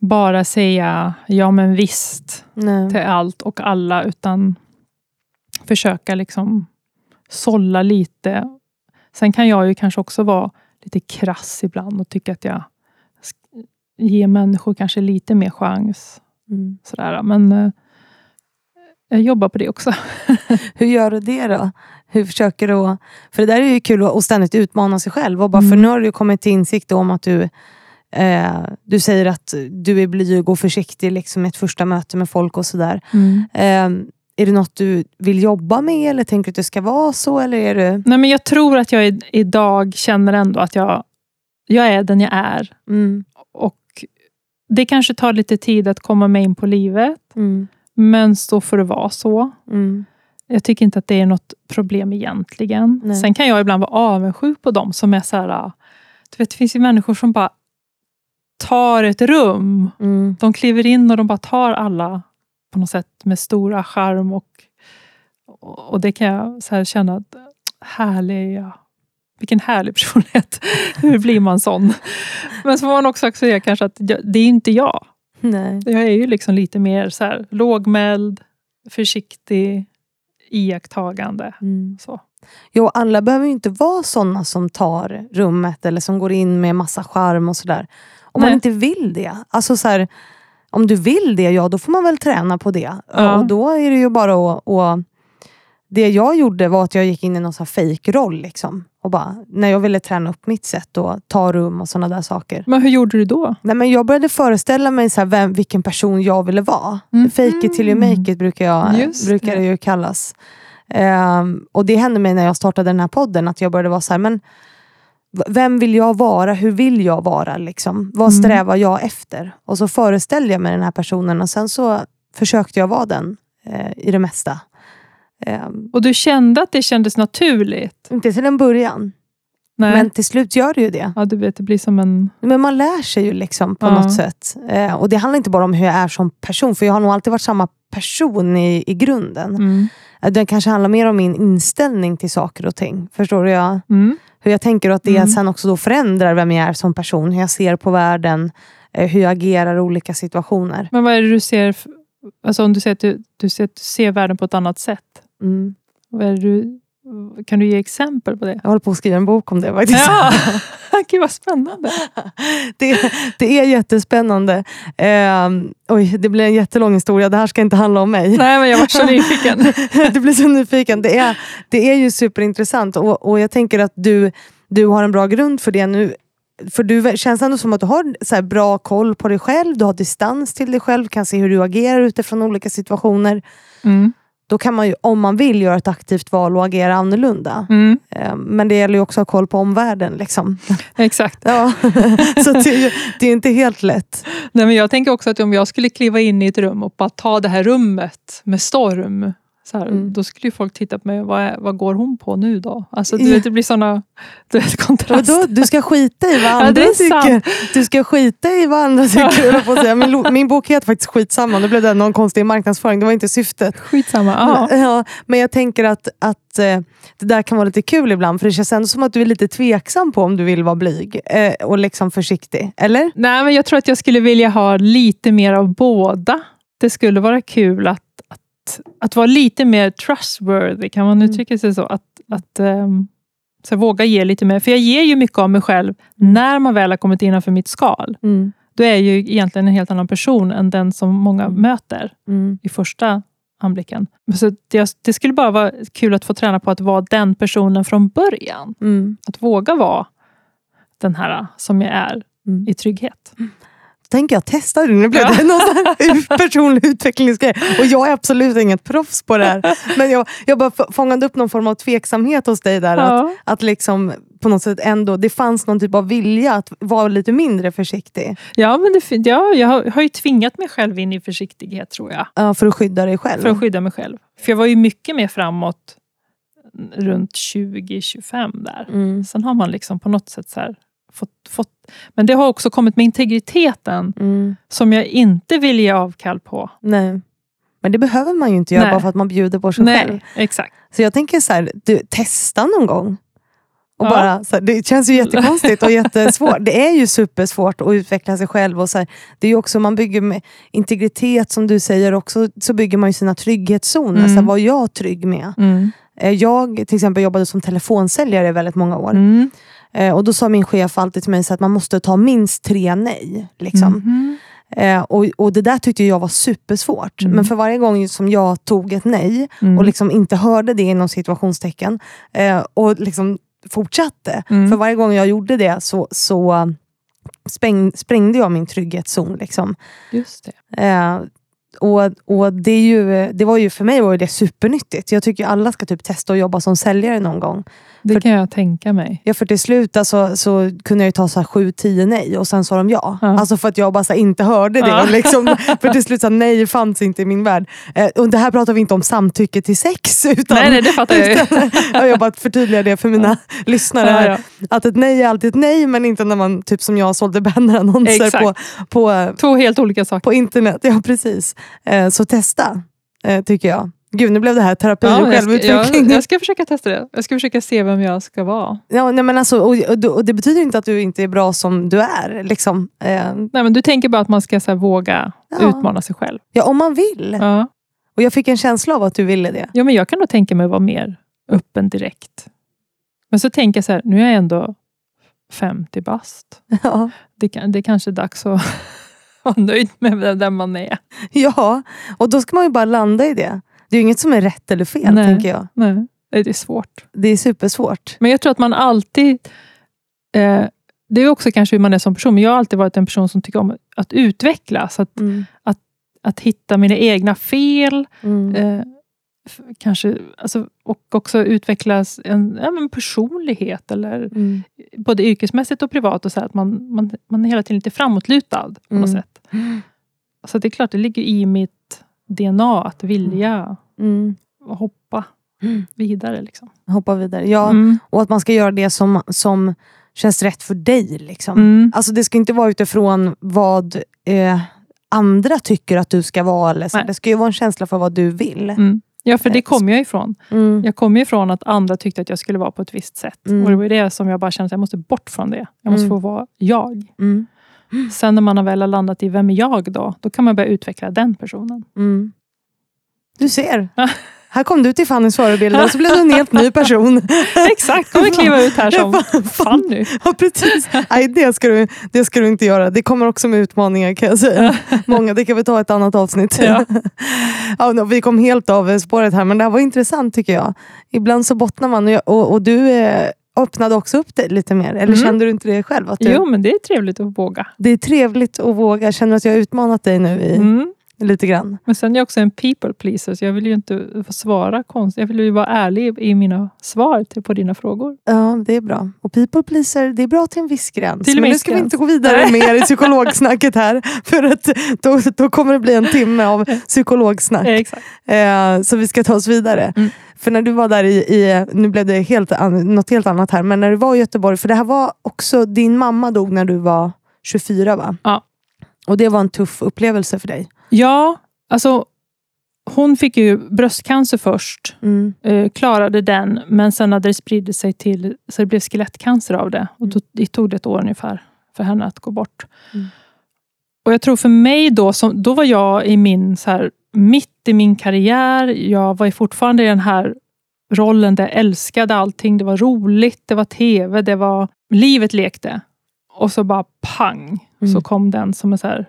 bara säga ja men visst Nej. till allt och alla, utan försöka liksom sålla lite. Sen kan jag ju kanske också vara lite krass ibland och tycka att jag ger människor kanske lite mer chans. Mm. Sådär. Men eh, jag jobbar på det också. Hur gör du det då? Hur försöker du? För det där är ju kul att ständigt utmana sig själv. Och bara för Mm. nu har du kommit till insikt om att du eh, du säger att du är blyg och försiktig liksom, ett första möte med folk och sådär. Eh, är det något du vill jobba med eller tänker du att det ska vara så? Eller är du... Nej, men jag tror att jag idag känner ändå att jag, jag är den jag är. Mm. Det kanske tar lite tid att komma mig in på livet, Mm. men så får det vara så. Mm. Jag tycker inte att det är något problem egentligen. Nej. Sen kan jag ibland vara avundsjuk på dem som är så här... Du vet, det finns ju människor som bara tar ett rum. Mm. De kliver in och de bara tar alla på något sätt med stora charm. Och, och det kan jag så här känna att härlig, ja. Vilken härlig personlighet. Hur blir man sån? Men så får man också säga kanske att jag- det är inte jag. Nej. Jag är ju liksom lite mer så här, lågmäld, försiktig, iakttagande. Mm. Så. Jo, alla behöver ju inte vara såna som tar rummet eller som går in med massa charm och sådär. Om man Nej. inte vill det. Alltså så här, om du vill det, ja då får man väl träna på det. Ja. Och då är det ju bara att... att det jag gjorde var att jag gick in i någon fake-roll. Liksom. Och bara, när jag ville träna upp mitt sätt och ta rum och såna där saker. Men hur gjorde du då? Nej, men jag började föreställa mig så här, vem, vilken person jag ville vara. Mhm. Fake it till you make it brukar, jag, Just brukar det ju kallas. Ehm, och det hände mig när jag startade den här podden, att jag började vara så här, men vem vill jag vara? Hur vill jag vara? Liksom? Vad Mm. strävar jag efter? Och så föreställde jag mig den här personen och sen så försökte jag vara den eh, i det mesta. Ehm, Och du kände att det kändes naturligt? inte till en början, Nej. men till slut gör det ju det. Ja, du vet, det blir som en... Men man lär sig ju liksom på Ja. något sätt. Eh, och det handlar inte bara om hur jag är som person, för jag har nog alltid varit samma person i, i grunden. Mm. Eh, Det kanske handlar mer om min inställning till saker och ting. Förstår du? Jag, Mm. hur jag tänker och att det Mm. sen också då förändrar vem jag är som person. Hur jag ser på världen, eh, hur jag agerar i olika situationer. Men vad är det du ser? Alltså om du säger att du, du, ser, du ser världen på ett annat sätt. Mm. Du, kan du ge exempel på det? Jag håller på att skriva en bok om det faktiskt. Ja, Gud vad spännande. det, det är jättespännande. Eh, oj, det blir en jättelång historia. Det här ska inte handla om mig. Nej, men jag var så nyfiken. du blir så nyfiken. Det är, det är ju superintressant och, och jag tänker att du, du har en bra grund för det nu. För du känns ändå som att du har så bra koll på dig själv, du har distans till dig själv, kan se hur du agerar utifrån olika situationer. Mm. Då kan man ju, om man vill, göra ett aktivt val och agera annorlunda. Mm. Eh, Men det gäller ju också att ha koll på omvärlden. Liksom. Exakt. Ja. så det det är inte helt lätt. Nej, men jag tänker också att om jag skulle kliva in i ett rum och bara ta det här rummet med storm. Så här, Mm. Då skulle ju folk titta på mig. Vad, är, vad går hon på nu då? Alltså, du Ja. vet, det blir såna du vet, kontraster. Vadå? Du ska skita i vad Ja, andra är tycker. Du ska skita i vad andra tycker. på säga. Min, min bok heter faktiskt Skitsamma. Nu blev det någon konstig marknadsföring. Det var inte syftet. Skitsamma. Ja. Men, ja, men jag tänker att, att eh, det där kan vara lite kul ibland. För det känns ändå som att du är lite tveksam på om du vill vara blyg. Eh, och liksom försiktig. Eller? Nej, men jag tror att jag skulle vilja ha lite mer av båda. Det skulle vara kul att, att, att vara lite mer trustworthy, kan man Mm. uttrycka sig så? Att, att ehm, så våga ge lite mer. För jag ger ju mycket av mig själv Mm. när man väl har kommit innanför mitt skal. Då är jag ju egentligen en helt annan person än den som många Mm. möter Mm. i första anblicken. Så det, det skulle bara vara kul att få träna på att vara den personen från början. Mm. Att våga vara den här som jag är Mm. i trygghet. tänker jag testa det. Nu blev det någon personlig utvecklingsgrej. Och jag är absolut inget proffs på det här. Men jag, jag bara fångade upp någon form av tveksamhet hos dig där. Att, Ja. att liksom på något sätt ändå, det fanns någon typ av vilja att vara lite mindre försiktig. Ja, men det, ja, jag har, har ju tvingat mig själv in i försiktighet tror jag. Ja, för att skydda dig själv. För att skydda mig själv. För jag var ju mycket mer framåt runt 20-25 där. Mm, Sen har man liksom på något sätt så här fått, fått... Men det har också kommit med integriteten mm, som jag inte vill ge avkall på. nej. Men det behöver man ju inte göra Nej. bara för att man bjuder på sig själv. Nej, exakt. Så jag tänker så här, du, testa någon gång. Och Ja. bara, så här, det känns ju jättekonstigt och jättesvårt. Det är ju supersvårt att utveckla sig själv. Och så här, det är ju också, man bygger med integritet som du säger också, så bygger man ju sina trygghetszoner. Mm. Så här, vad är jag trygg med? Mm. Eh, Jag till exempel jobbade som telefonsäljare i väldigt många år. Mm. Eh, Och då sa min chef alltid till mig så att man måste ta minst tre nej. Liksom. Mhm. Eh, och, och det där tyckte jag var supersvårt. Mm. Men för varje gång som jag tog ett nej Mm. och liksom inte hörde det inom situationstecken eh, och liksom fortsatte. Mm. För varje gång jag gjorde det så, så spräng, sprängde jag min trygghetszon. Liksom. Just det. Och och det, är ju, det var ju för mig var det supernyttigt. Jag tycker alla ska typ testa att jobba som säljare någon gång. Det För- kan jag tänka mig. Ja, för till slut alltså, så kunde jag ta så här 7-10 nej och sen sa de ja. Ja. Alltså för att jag bara här, inte hörde det. Ja. Liksom, för till slut så här, nej fanns inte i min värld. Eh, och det här pratar vi inte om samtycke till sex. Utan, Nej, nej, det fattar jag ju. utan, jag bara förtydligar det för mina lyssnare. Ja, här. ja. Att ett nej är alltid ett nej, men inte när man typ som jag sålde bannerannonser på, på, Två helt olika saker. på internet. Ja, precis. Eh, så testa, eh, tycker jag. Gud, nu blev det här terapi och Ja, jag, ska, självutveckling. jag, jag ska försöka testa det. Jag ska försöka se vem jag ska vara. Ja, nej, men alltså, och, och, och det betyder inte att du inte är bra som du är. Liksom. Eh, Nej, men du tänker bara att man ska så här, våga Ja. utmana sig själv. ja, om man vill. Ja. Och jag fick en känsla av att du ville det. ja, men jag kan nog tänka mig att vara mer öppen direkt. Men så tänker jag så här, nu är jag ändå 50 bast. Ja, Det, det kanske är dags att vara nöjd med där man är. ja, och då ska man ju bara landa i det. Det är ju inget som är rätt eller fel, Nej. tänker jag. Nej, det är svårt. Det är supersvårt. Men jag tror att man alltid... Eh, det är också kanske hur man är som person, men jag har alltid varit en person som tycker om att utvecklas. Att, Mm. att hitta mina egna fel. Mm. Eh, kanske, alltså, och också utvecklas en ja, men personlighet. Eller, Mm. både yrkesmässigt och privat. Och så här, att man, man, man är hela tiden lite framåtlutad på något Mm. sätt. Så det är klart, det ligger i mitt DNA att vilja Mm. hoppa Mm. vidare. Liksom. Hoppa vidare. Ja, Mm. och att man ska göra det som, som känns rätt för dig. Liksom. Mm. Alltså Det ska inte vara utifrån vad eh, andra tycker att du ska vara. Eller så. Nej. Det ska ju vara en känsla för vad du vill. Mm. Ja, för det kommer jag ifrån. Mm. Jag kommer ifrån att andra tyckte att jag skulle vara på ett visst sätt. Mm. Och det var det som jag bara kände att jag måste bort från det. Jag måste Mm. få vara jag. Mm. Sen när man har väl har landat i vem är jag då? Då kan man börja utveckla den personen. Mm. Du ser. Här kom du till Fannys förebild och så blev du en helt ny person. Exakt, kommer kliva ut här som Fanny. Ja, precis. Nej, det ska, du, det ska du inte göra. Det kommer också med utmaningar kan jag säga. Många, det kan vi ta ett annat avsnitt. Ja. Ja, vi kom helt av spåret här, men det här var intressant tycker jag. Ibland så bottnar man och, jag, och, och du eh, öppnade också upp det lite mer. Eller Mm. kände du inte det själv? Att du, Jo, men det är trevligt att våga. Det är trevligt att våga. Känner du att jag har utmanat dig nu i, Mm. lite grann? Men sen är jag också en people pleaser, så jag vill ju inte svara konstigt. Jag vill ju vara ärlig i mina svar till, på dina frågor. Ja, det är bra. Och people pleaser, det är bra till en viss gräns. Till en Men nu ska vi gräns. inte gå vidare mer i psykologsnacket här. För att då, då kommer det bli en timme av psykologsnack. Exakt. Eh, så vi ska ta oss vidare. Mm. För när du var där i, i nu blev det helt, an, något helt annat här, men när du var i Göteborg, för det här var också, din mamma dog när du var 24 va? Ja. Och det var en tuff upplevelse för dig. Ja, alltså hon fick ju bröstcancer först. Mm. eh, klarade den, men sen hade det spridit sig till, så det blev skelettcancer av det. Och då, det tog det ett år ungefär för henne att gå bort. Mm. Och jag tror för mig då, som, då var jag i min, så här, mitt i min karriär. Jag var ju fortfarande i den här rollen där jag älskade allting. Det var roligt, det var tv, det var livet lekte. Och så bara pang, Mm. så kom den som en så här,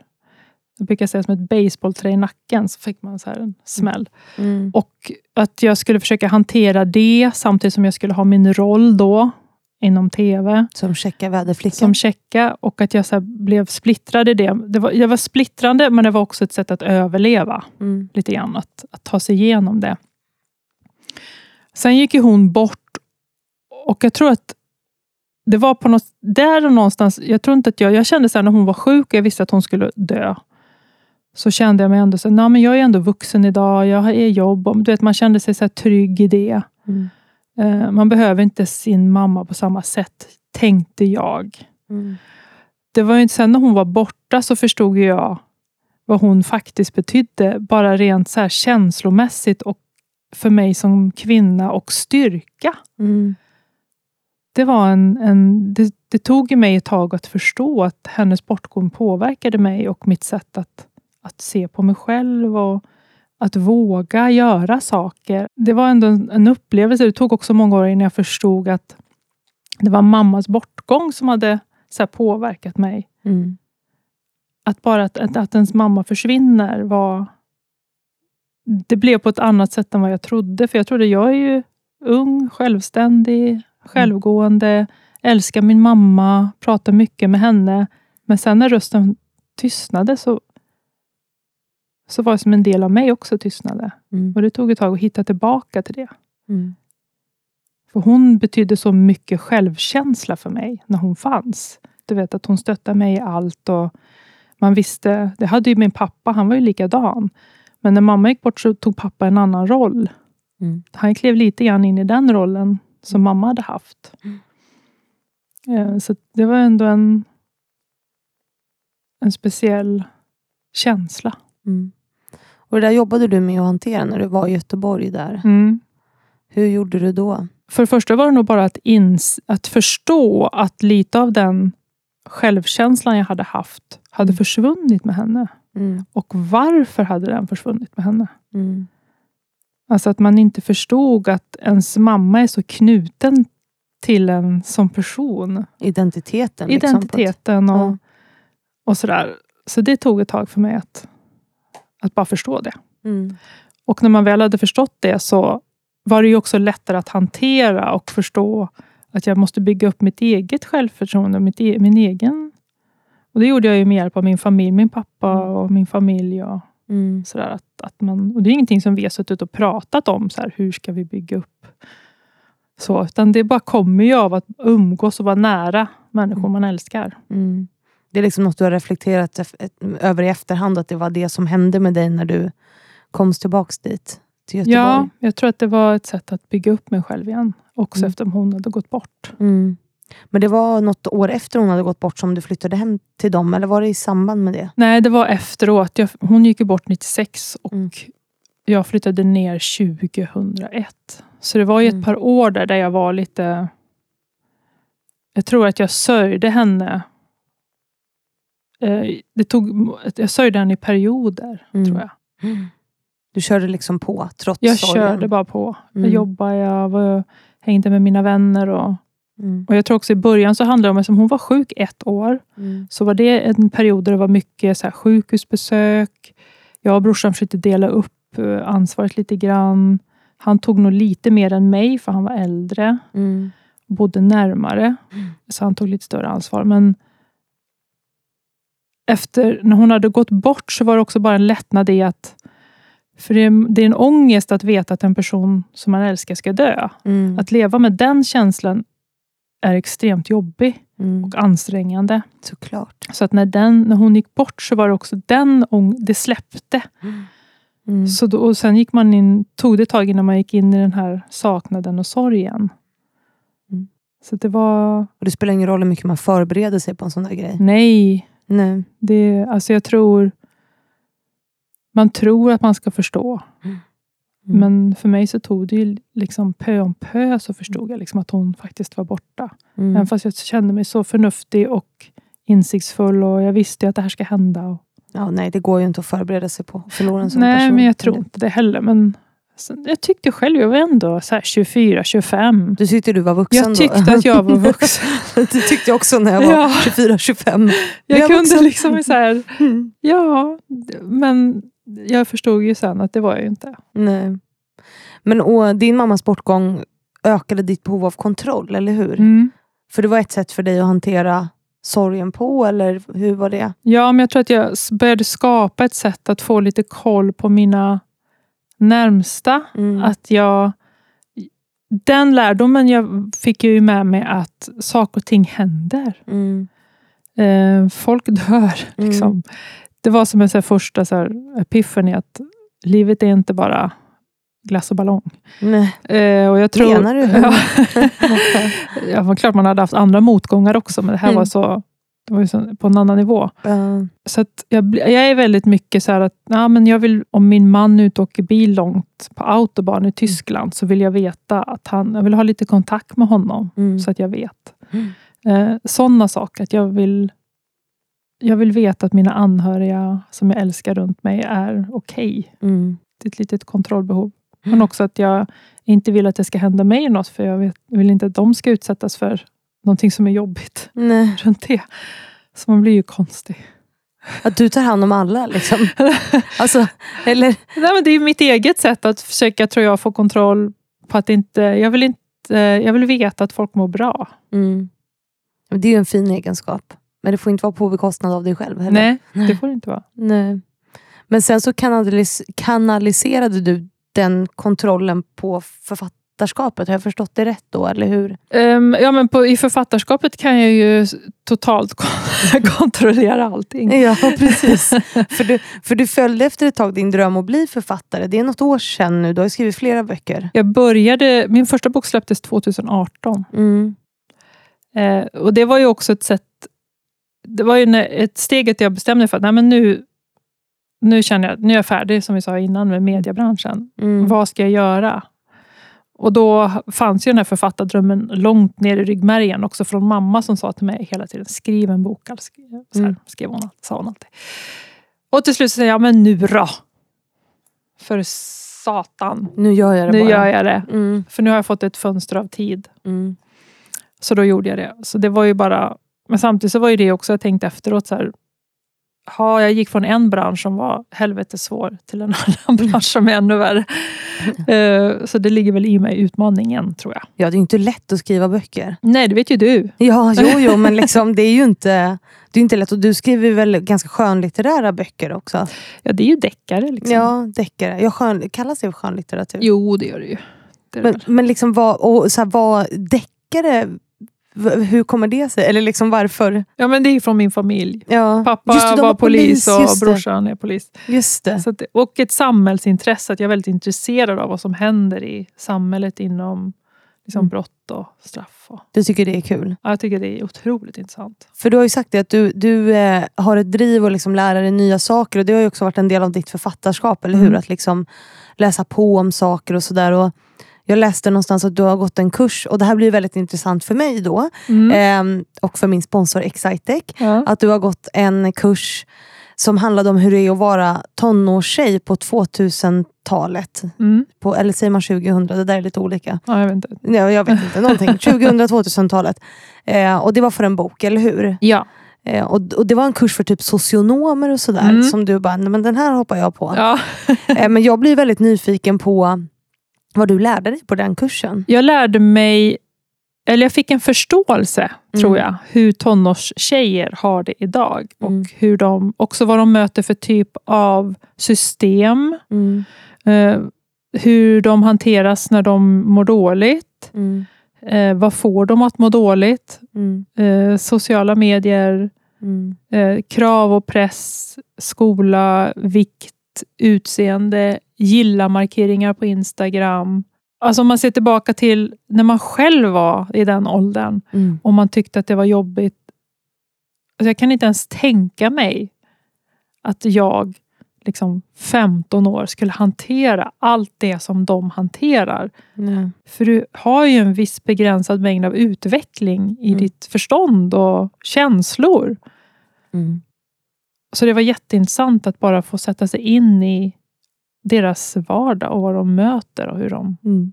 jag brukar säga som ett baseballträ i nacken, så fick man så här en smäll. Mm. Och att jag skulle försöka hantera det samtidigt som jag skulle ha min roll då inom TV. Som checkar väderflickan. Som checka och att jag så blev splittrad i det. det var, jag var splittrande, men det var också ett sätt att överleva. Mm. Lite grann, att, att ta sig igenom det. Sen gick ju hon bort och jag tror att det var på något, där någonstans, jag tror inte att jag, jag kände så när hon var sjuk och jag visste att hon skulle dö. Så kände jag mig ändå så nej men jag är ändå vuxen idag, jag har jobb. Du vet, man kände sig så trygg i det. Mm. Uh, man behöver inte sin mamma på samma sätt, tänkte jag. Mm. Det var inte sen när hon var borta så förstod jag vad hon faktiskt betydde. Bara rent så känslomässigt och för mig som kvinna och styrka. Mm. Det, var en, en, det, det tog mig ett tag att förstå att hennes bortgång påverkade mig och mitt sätt att, att se på mig själv och att våga göra saker. Det var ändå en, upplevelse. Det tog också många år innan jag förstod att det var mammas bortgång som hade så påverkat mig. Mm. Att bara att, att, att ens mamma försvinner var... Det blev på ett annat sätt än vad jag trodde. För jag trodde, jag är ju ung, självständig, självgående, älskar min mamma, pratar mycket med henne. Men sen när rösten tystnade så, så var det som en del av mig också tystnade. Mm. Och det tog ett tag att hitta tillbaka till det. Mm. För hon betydde så mycket självkänsla för mig när hon fanns. Du vet att hon stöttade mig i allt. och man visste, Det hade ju min pappa, han var ju likadan. Men när mamma gick bort så tog pappa en annan roll. Mm. Han klev lite grann in i den rollen som mamma hade haft. Mm. Så det var ändå en, en speciell känsla. Mm. Och Det där jobbade du med att hantera när du var i Göteborg där. Mm. Hur gjorde du då? För det första var det nog bara att, ins att förstå att lite av den självkänslan jag hade haft hade Mm. försvunnit med henne. Mm. Och varför hade den försvunnit med henne? Mm. Alltså att man inte förstod att ens mamma är så knuten till en som person. Identiteten. liksom, Identiteten ett- och, Ja. och sådär. Så det tog ett tag för mig att, att bara förstå det. Mm. Och när man väl hade förstått det så var det ju också lättare att hantera och förstå att jag måste bygga upp mitt eget självförtroende, mitt e min egen... Och det gjorde jag ju med hjälp av min familj, min pappa och min familj. Och Mm. sådär, att, att man, och det är ingenting som vi har suttit och pratat om, så här, hur ska vi bygga upp så, utan det bara kommer ju av att umgås och vara nära människor man älskar. Mm. Det är liksom något du har reflekterat över i efterhand, att det var det som hände med dig när du kom tillbaks dit, till Göteborg. Ja, jag tror att det var ett sätt att bygga upp mig själv igen, också Mm. eftersom hon hade gått bort. Mm. Men det var något år efter hon hade gått bort som du flyttade hem till dem, eller var det i samband med det? Nej, det var efteråt. Jag, hon gick bort 96 och Mm. jag flyttade ner 2001. Så det var ju Mm. ett par år där, där jag var lite... Jag tror att jag sörjde henne. Eh, det tog, jag sörjde henne i perioder, Mm. tror jag. Du körde liksom på, trots Jag sorgen? körde bara på. Mm. Jag jobbade, jag var, hängde med mina vänner. Och, Mm. och Jag tror också i början så handlade det om, eftersom hon var sjuk ett år, Mm. så var det en period där det var mycket så här, sjukhusbesök. Jag och brorsan försökte dela upp eh, ansvaret lite grann. Han tog nog lite mer än mig, för han var äldre. Mm. Bodde närmare. Mm. Så han tog lite större ansvar. Men efter, när hon hade gått bort så var det också bara en lättnad i att för det är, det är en ångest att veta att en person som man älskar ska dö. Mm. Att leva med den känslan är extremt jobbig Mm. och ansträngande. Såklart. Så att när, den, när hon gick bort så var det också den ång- det släppte. Mm. Så då, och sen gick man in, tog det ett tag innan man gick in i den här saknaden och sorgen. Mm. Så det var, Och det spelar ingen roll hur mycket man förbereder sig på en sån där grej. nej. Nej. Det, alltså jag tror, man tror att man ska förstå. Mm. Men för mig så tog det ju liksom pö om pö så förstod jag liksom att hon faktiskt var borta. Mm. Även fast jag kände mig så förnuftig och insiktsfull och jag visste ju att det här ska hända. Och, Ja, nej, det går ju inte att förbereda sig på att förlora en sån nej, person. men jag tror inte det heller. Men jag tyckte själv, jag var ändå så här 24, 25. Du tyckte du var vuxen Jag tyckte då? att jag var vuxen. det tyckte jag också när jag var Ja. 24, 25. Jag Jag kunde vuxen. liksom så här, Mm. ja, men jag förstod ju sen att det var jag ju inte. Nej. Men och, din mammas bortgång ökade ditt behov av kontroll, eller hur? Mm. För det var ett sätt för dig att hantera sorgen på, eller hur var det? Ja, men jag tror att jag började skapa ett sätt att få lite koll på mina närmsta. Mm. Att jag, den lärdomen jag fick jag ju med mig att saker och ting händer. Mm. Eh, folk dör. Mm. Liksom. Det var som en så här första så här epiphany att livet är inte bara glass och ballong. Eh, och jag tror, Menar du? Ja. klart man hade haft andra motgångar också, men det här Mm. var så på en annan nivå. Ja. Så jag, jag är väldigt mycket så här att ja, men jag vill, om min man och åker bil långt på autobahn i Tyskland, så vill jag veta att han, jag vill ha lite kontakt med honom, Mm. så att jag vet. Mm. Eh, Sådana saker. Att jag vill, jag vill veta att mina anhöriga som jag älskar runt mig är okej. Mm. Det är ett litet kontrollbehov. Mm. Men också att jag inte vill att det ska hända mig något, för jag, vet, jag vill inte att de ska utsättas för någonting som är jobbigt Nej. runt det. Så man blir ju konstig. Att du tar hand om alla liksom. Alltså, eller? Nej, men det är mitt eget sätt att försöka, tror jag, få kontroll på att inte... Jag vill, inte, jag vill veta att folk mår bra. Mm. Det är ju en fin egenskap. Men det får inte vara på bekostnad av dig själv heller. Nej, det får det inte vara. Nej. Men sen så kanalis kanaliserade du den kontrollen på författarskapet. Har jag förstått det rätt då? Eller hur? Ehm, ja, men på, I författarskapet kan jag ju totalt kon- kontrollera allting. Ja, precis. för, du, för du följde efter ett tag din dröm att bli författare. Det är något år sedan nu. Du har skrivit flera böcker. Jag började, min första bok släpptes 2018. Mm. Eh, och Det var ju också ett sätt... Det var ju ett att jag bestämde för att nej, men nu, nu känner jag nu är jag färdig, som vi sa innan, med mediebranschen. Mm. Vad ska jag göra? Och då fanns ju den här författardrömmen långt ner i ryggmärgen också från mamma som sa till mig hela tiden, skriv en bok. Alltså, Så här, Mm. skrev hon, sa hon alltid. Och till slut säger jag, men nu då? För satan, Nu gör jag det nu bara. gör jag det. Mm. För nu har jag fått ett fönster av tid. Mm. Så då gjorde jag det. Så det var ju bara... Men samtidigt så var ju det också, jag tänkte efteråt så här. Ja, jag gick från en bransch som var helvetes svår till en annan bransch som är ännu värre. Eh, Så det ligger väl i mig, utmaningen, tror jag. Ja, det är inte lätt att skriva böcker. Nej, det vet ju du. Ja, jo, jo men liksom, det är ju inte, det är inte lätt. Och du skriver väl ganska skönlitterära böcker också? Ja, det är ju deckare. Liksom. Ja, deckare. Ja, skön, kallas det skönlitteratur? Jo, det gör det ju. Det Men, men liksom vad, och så här, vad deckare, hur kommer det sig? Eller liksom varför? Ja, men det är från min familj. Ja. Pappa det, de var polis och just det. brorsan är polis. Just det. Att, och ett samhällsintresse. Att jag är väldigt intresserad av vad som händer i samhället inom liksom, Mm. brott och straff. Och, Du tycker det är kul? ja, jag tycker det är otroligt intressant. För du har ju sagt det att du, du eh, har ett driv att liksom lära dig nya saker och det har ju också varit en del av ditt författarskap, eller hur? Mm. Att liksom läsa på om saker och sådär. Jag läste någonstans att du har gått en kurs och det här blir väldigt intressant för mig då Mm. ehm, och för min sponsor Excitec. Ja. Att du har gått en kurs som handlade om hur det är att vara tonårstjej på 2000-talet. Mm. På, eller säger man 2000? Det där är lite olika. ja, jag vet inte. Ja, jag vet inte, någonting. 2000-2000-talet. Eh, och det var för en bok, eller hur? Ja. Eh, och, och det var en kurs för typ socionomer och sådär. Mm. Som du bara, "Nej, men den här hoppar jag på. ja. Eh, men jag blir väldigt nyfiken på vad du lärde dig på den kursen. Jag lärde mig, eller jag fick en förståelse, tror Mm. jag, hur tonårstjejer har det idag. Mm. Och hur de, också vad de möter för typ av system. Mm. Eh, hur de hanteras när de mår dåligt. Mm. Eh, vad får de att må dåligt? Mm. Eh, sociala medier, Mm. eh, krav och press, skola, vikt, utseende, gilla-markeringar på Instagram. Alltså om man ser tillbaka till när man själv var i den åldern Mm. och man tyckte att det var jobbigt. Alltså jag kan inte ens tänka mig att jag, liksom 15 år, skulle hantera allt det som de hanterar. Ja. För du har ju en viss begränsad mängd av utveckling i Mm. ditt förstånd och känslor. Mm. Så det var jätteintressant att bara få sätta sig in i deras vardag och vad de möter och hur de... Mm.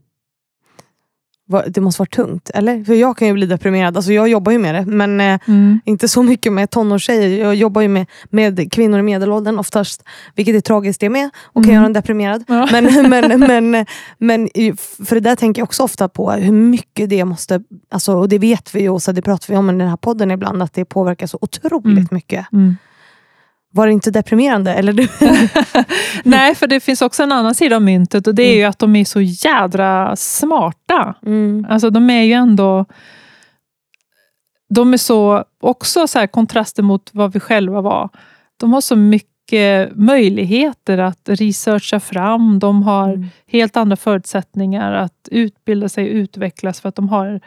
det måste vara tungt. Eller? För jag kan ju bli deprimerad. Alltså jag jobbar ju med det, men eh, Mm. inte så mycket med tonårstjejer. Jag jobbar ju med, med kvinnor i medelåldern oftast, vilket är tragiskt det med och kan Mm. göra en deprimerad. Ja. Men, men, men, men för det där tänker jag också ofta på, hur mycket det måste, alltså, och det vet vi ju, och så det pratar vi om i den här podden ibland, att det påverkar så otroligt Mm. mycket. Mm. Var det inte deprimerande? Eller du? Nej, för det finns också en annan sida av myntet och det är ju att de är så jädra smarta. Mm. Alltså de är ju ändå... De är så, också så här kontraster mot vad vi själva var. De har så mycket möjligheter att researcha fram. De har Mm. helt andra förutsättningar att utbilda sig och utvecklas för att de har...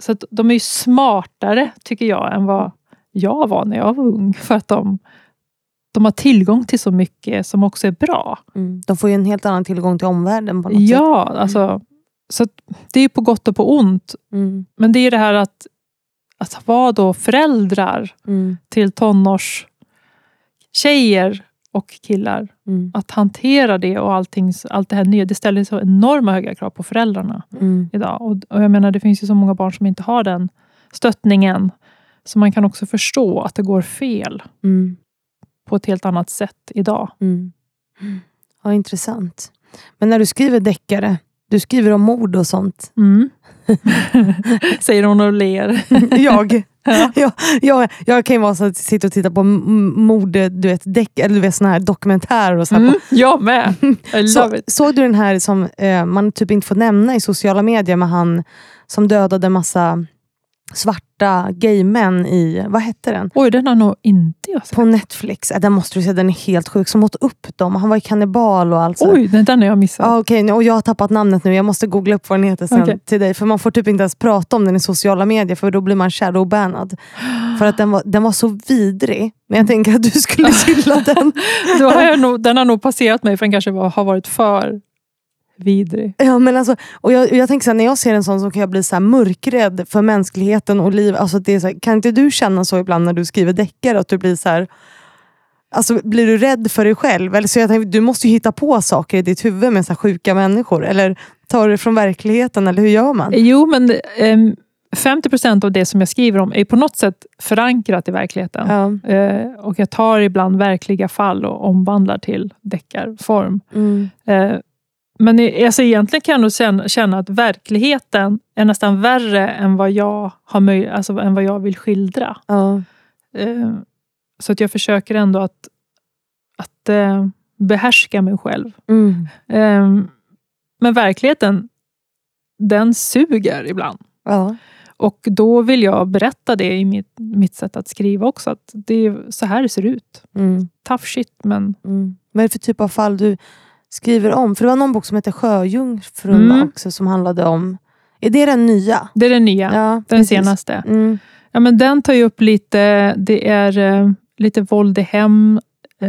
Så att de är ju smartare, tycker jag, än vad jag var när jag var ung. För att de, de har tillgång till så mycket som också är bra. Mm. De får ju en helt annan tillgång till omvärlden på något sätt. Ja, alltså, så det är på gott och på ont. Mm. Men det är det här att, att vara då föräldrar Mm. till tonårs tjejer och killar. Mm. Att hantera det och allting, allt det här nya. Det ställer så enorma höga krav på föräldrarna Mm. idag. Och, och jag menar, det finns ju så många barn som inte har den stöttningen. Så man kan också förstå att det går fel Mm. på ett helt annat sätt idag. Mm. Ja, intressant. Men när du skriver deckare, du skriver om mord och sånt. Mm. Säger hon och ler. jag, Ja. jag, jag, jag kan ju vara så att sitta och titta på mord, du vet, deck, eller du vet, såna här dokumentärer och så här Mm. Jag med. Så, såg du den här som eh, man typ inte får nämna i sociala medier med han som dödade massa svarta gaymän i, vad hette den? Oj, den har nog inte jag sett. På Netflix. Äh, den måste du se, den är helt sjuk. Som åt upp dem. Han var ju kannibal och allt. Oj, den, den har jag missat. Ja, okej, och jag har tappat namnet nu. Jag måste googla upp vad den heter sen Okej. till dig. För man får typ inte ens prata om den i sociala medier för då blir man shadowbannad. För att den var, den var så vidrig. Men jag tänker att du skulle gilla den. Har nog, den har nog passerat mig för den kanske var, har varit för vidrig. Ja, men alltså, och jag, jag tänker så här, när jag ser en sån så kan jag bli så här mörkrädd för mänskligheten och liv. Alltså det är så här, kan inte du känna så ibland när du skriver deckare? Att du blir så här, alltså, blir du rädd för dig själv? Eller så jag tänker, du måste ju hitta på saker i ditt huvud med så sjuka människor. Eller tar du det från verkligheten? Eller hur gör man? Jo, men ehm, 50 procent av det som jag skriver om är på något sätt förankrat i verkligheten. Ja. Eh, och jag tar ibland verkliga fall och omvandlar till deckarform. Mm. Eh, men alltså egentligen kan jag nog känna, känna att verkligheten är nästan värre än vad jag, har möj- alltså, än vad jag vill skildra. Ja. Eh, så att jag försöker ändå att, att eh, behärska mig själv. Mm. Eh, men verkligheten, den suger ibland. Ja. Och då vill jag berätta det i mitt, mitt sätt att skriva också. Att det är så här det ser ut. Mm. Tough shit, men Mm. Vad är det för typ av fall du skriver om? För det var någon bok som heter Sjöjungfrun Mm. också som handlade om... Är det den nya? det är den nya. den precis. senaste. Mm. Ja, men den tar ju upp lite, det är eh, lite våld i hem, eh,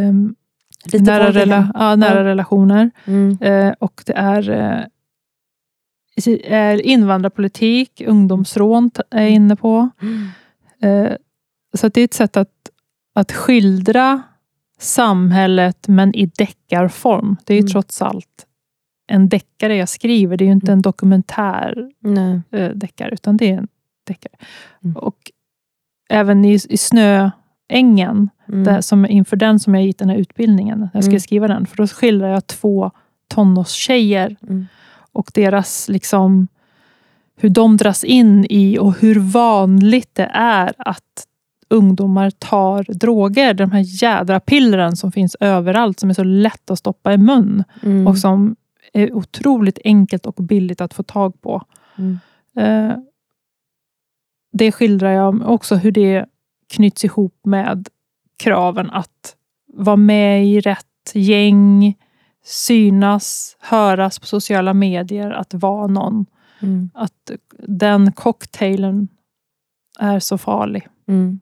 Lite nära, rela, hem. ja, nära Ja. relationer. Mm. Eh, och det är, eh, är invandrarpolitik, ungdomsrån är inne på. Mm. Så det är ett sätt att, att skildra samhället men i deckarform. Det är ju Mm. trots allt en deckare jag skriver. Det är ju inte Mm. en dokumentär Nej. eh, deckare, utan det är en deckare. Mm. Och även i, i Snöängen, Mm. där, som, inför den som jag gick den här utbildningen, när jag skulle Mm. skriva den, för då skildrar jag två tonårstjejer Mm. och deras liksom hur de dras in i och hur vanligt det är att ungdomar tar droger. De här jädra pillren som finns överallt som är så lätt att stoppa i mun Mm. och som är otroligt enkelt och billigt att få tag på. Mm. Eh, det skildrar jag också hur det knyts ihop med kraven att vara med i rätt gäng, synas, höras på sociala medier, att vara någon. Mm. Att den cocktailen är så farlig Mm.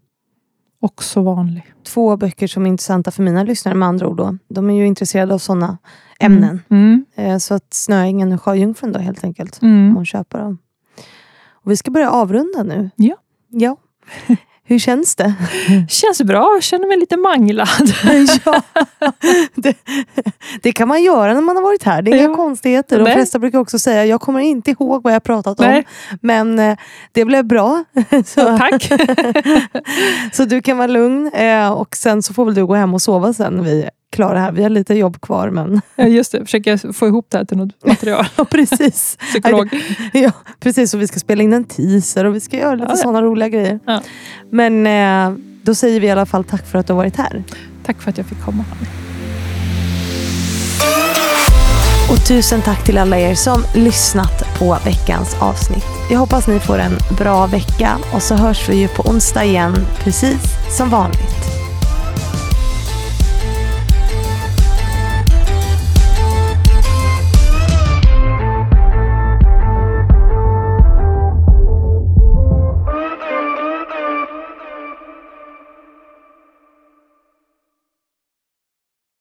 Och så vanlig. Två böcker som är intressanta för mina lyssnare med andra ord. Då. De är ju intresserade av sådana ämnen. Mm. Eh, Så att Snöängen och Sjöjungfrun då helt enkelt. Mm. Om man köper dem. Och vi ska börja avrunda nu. Ja. ja. Hur känns det? Känns bra, jag känner mig lite manglad. ja, det, det, kan man göra när man har varit här. Det är inga Ja. konstigheter. De Nej. flesta brukar också säga, jag kommer inte ihåg vad jag pratat om. Nej. Men eh, det blev bra. så, Tack. så du kan vara lugn. Eh, och sen så får väl du gå hem och sova sen när vi är klara här. Vi har lite jobb kvar men Ja, just det, försöker få ihop det här till något material. ja, precis. Psykolog. Ja, precis. Och vi ska spela in en teaser och vi ska göra lite ja. sådana roliga grejer. Ja. Men eh, då säger vi i alla fall tack för att du har varit här. Tack för att jag fick komma. Och tusen tack till alla er som lyssnat på veckans avsnitt. Jag hoppas ni får en bra vecka och så hörs vi ju på onsdag igen, precis som vanligt.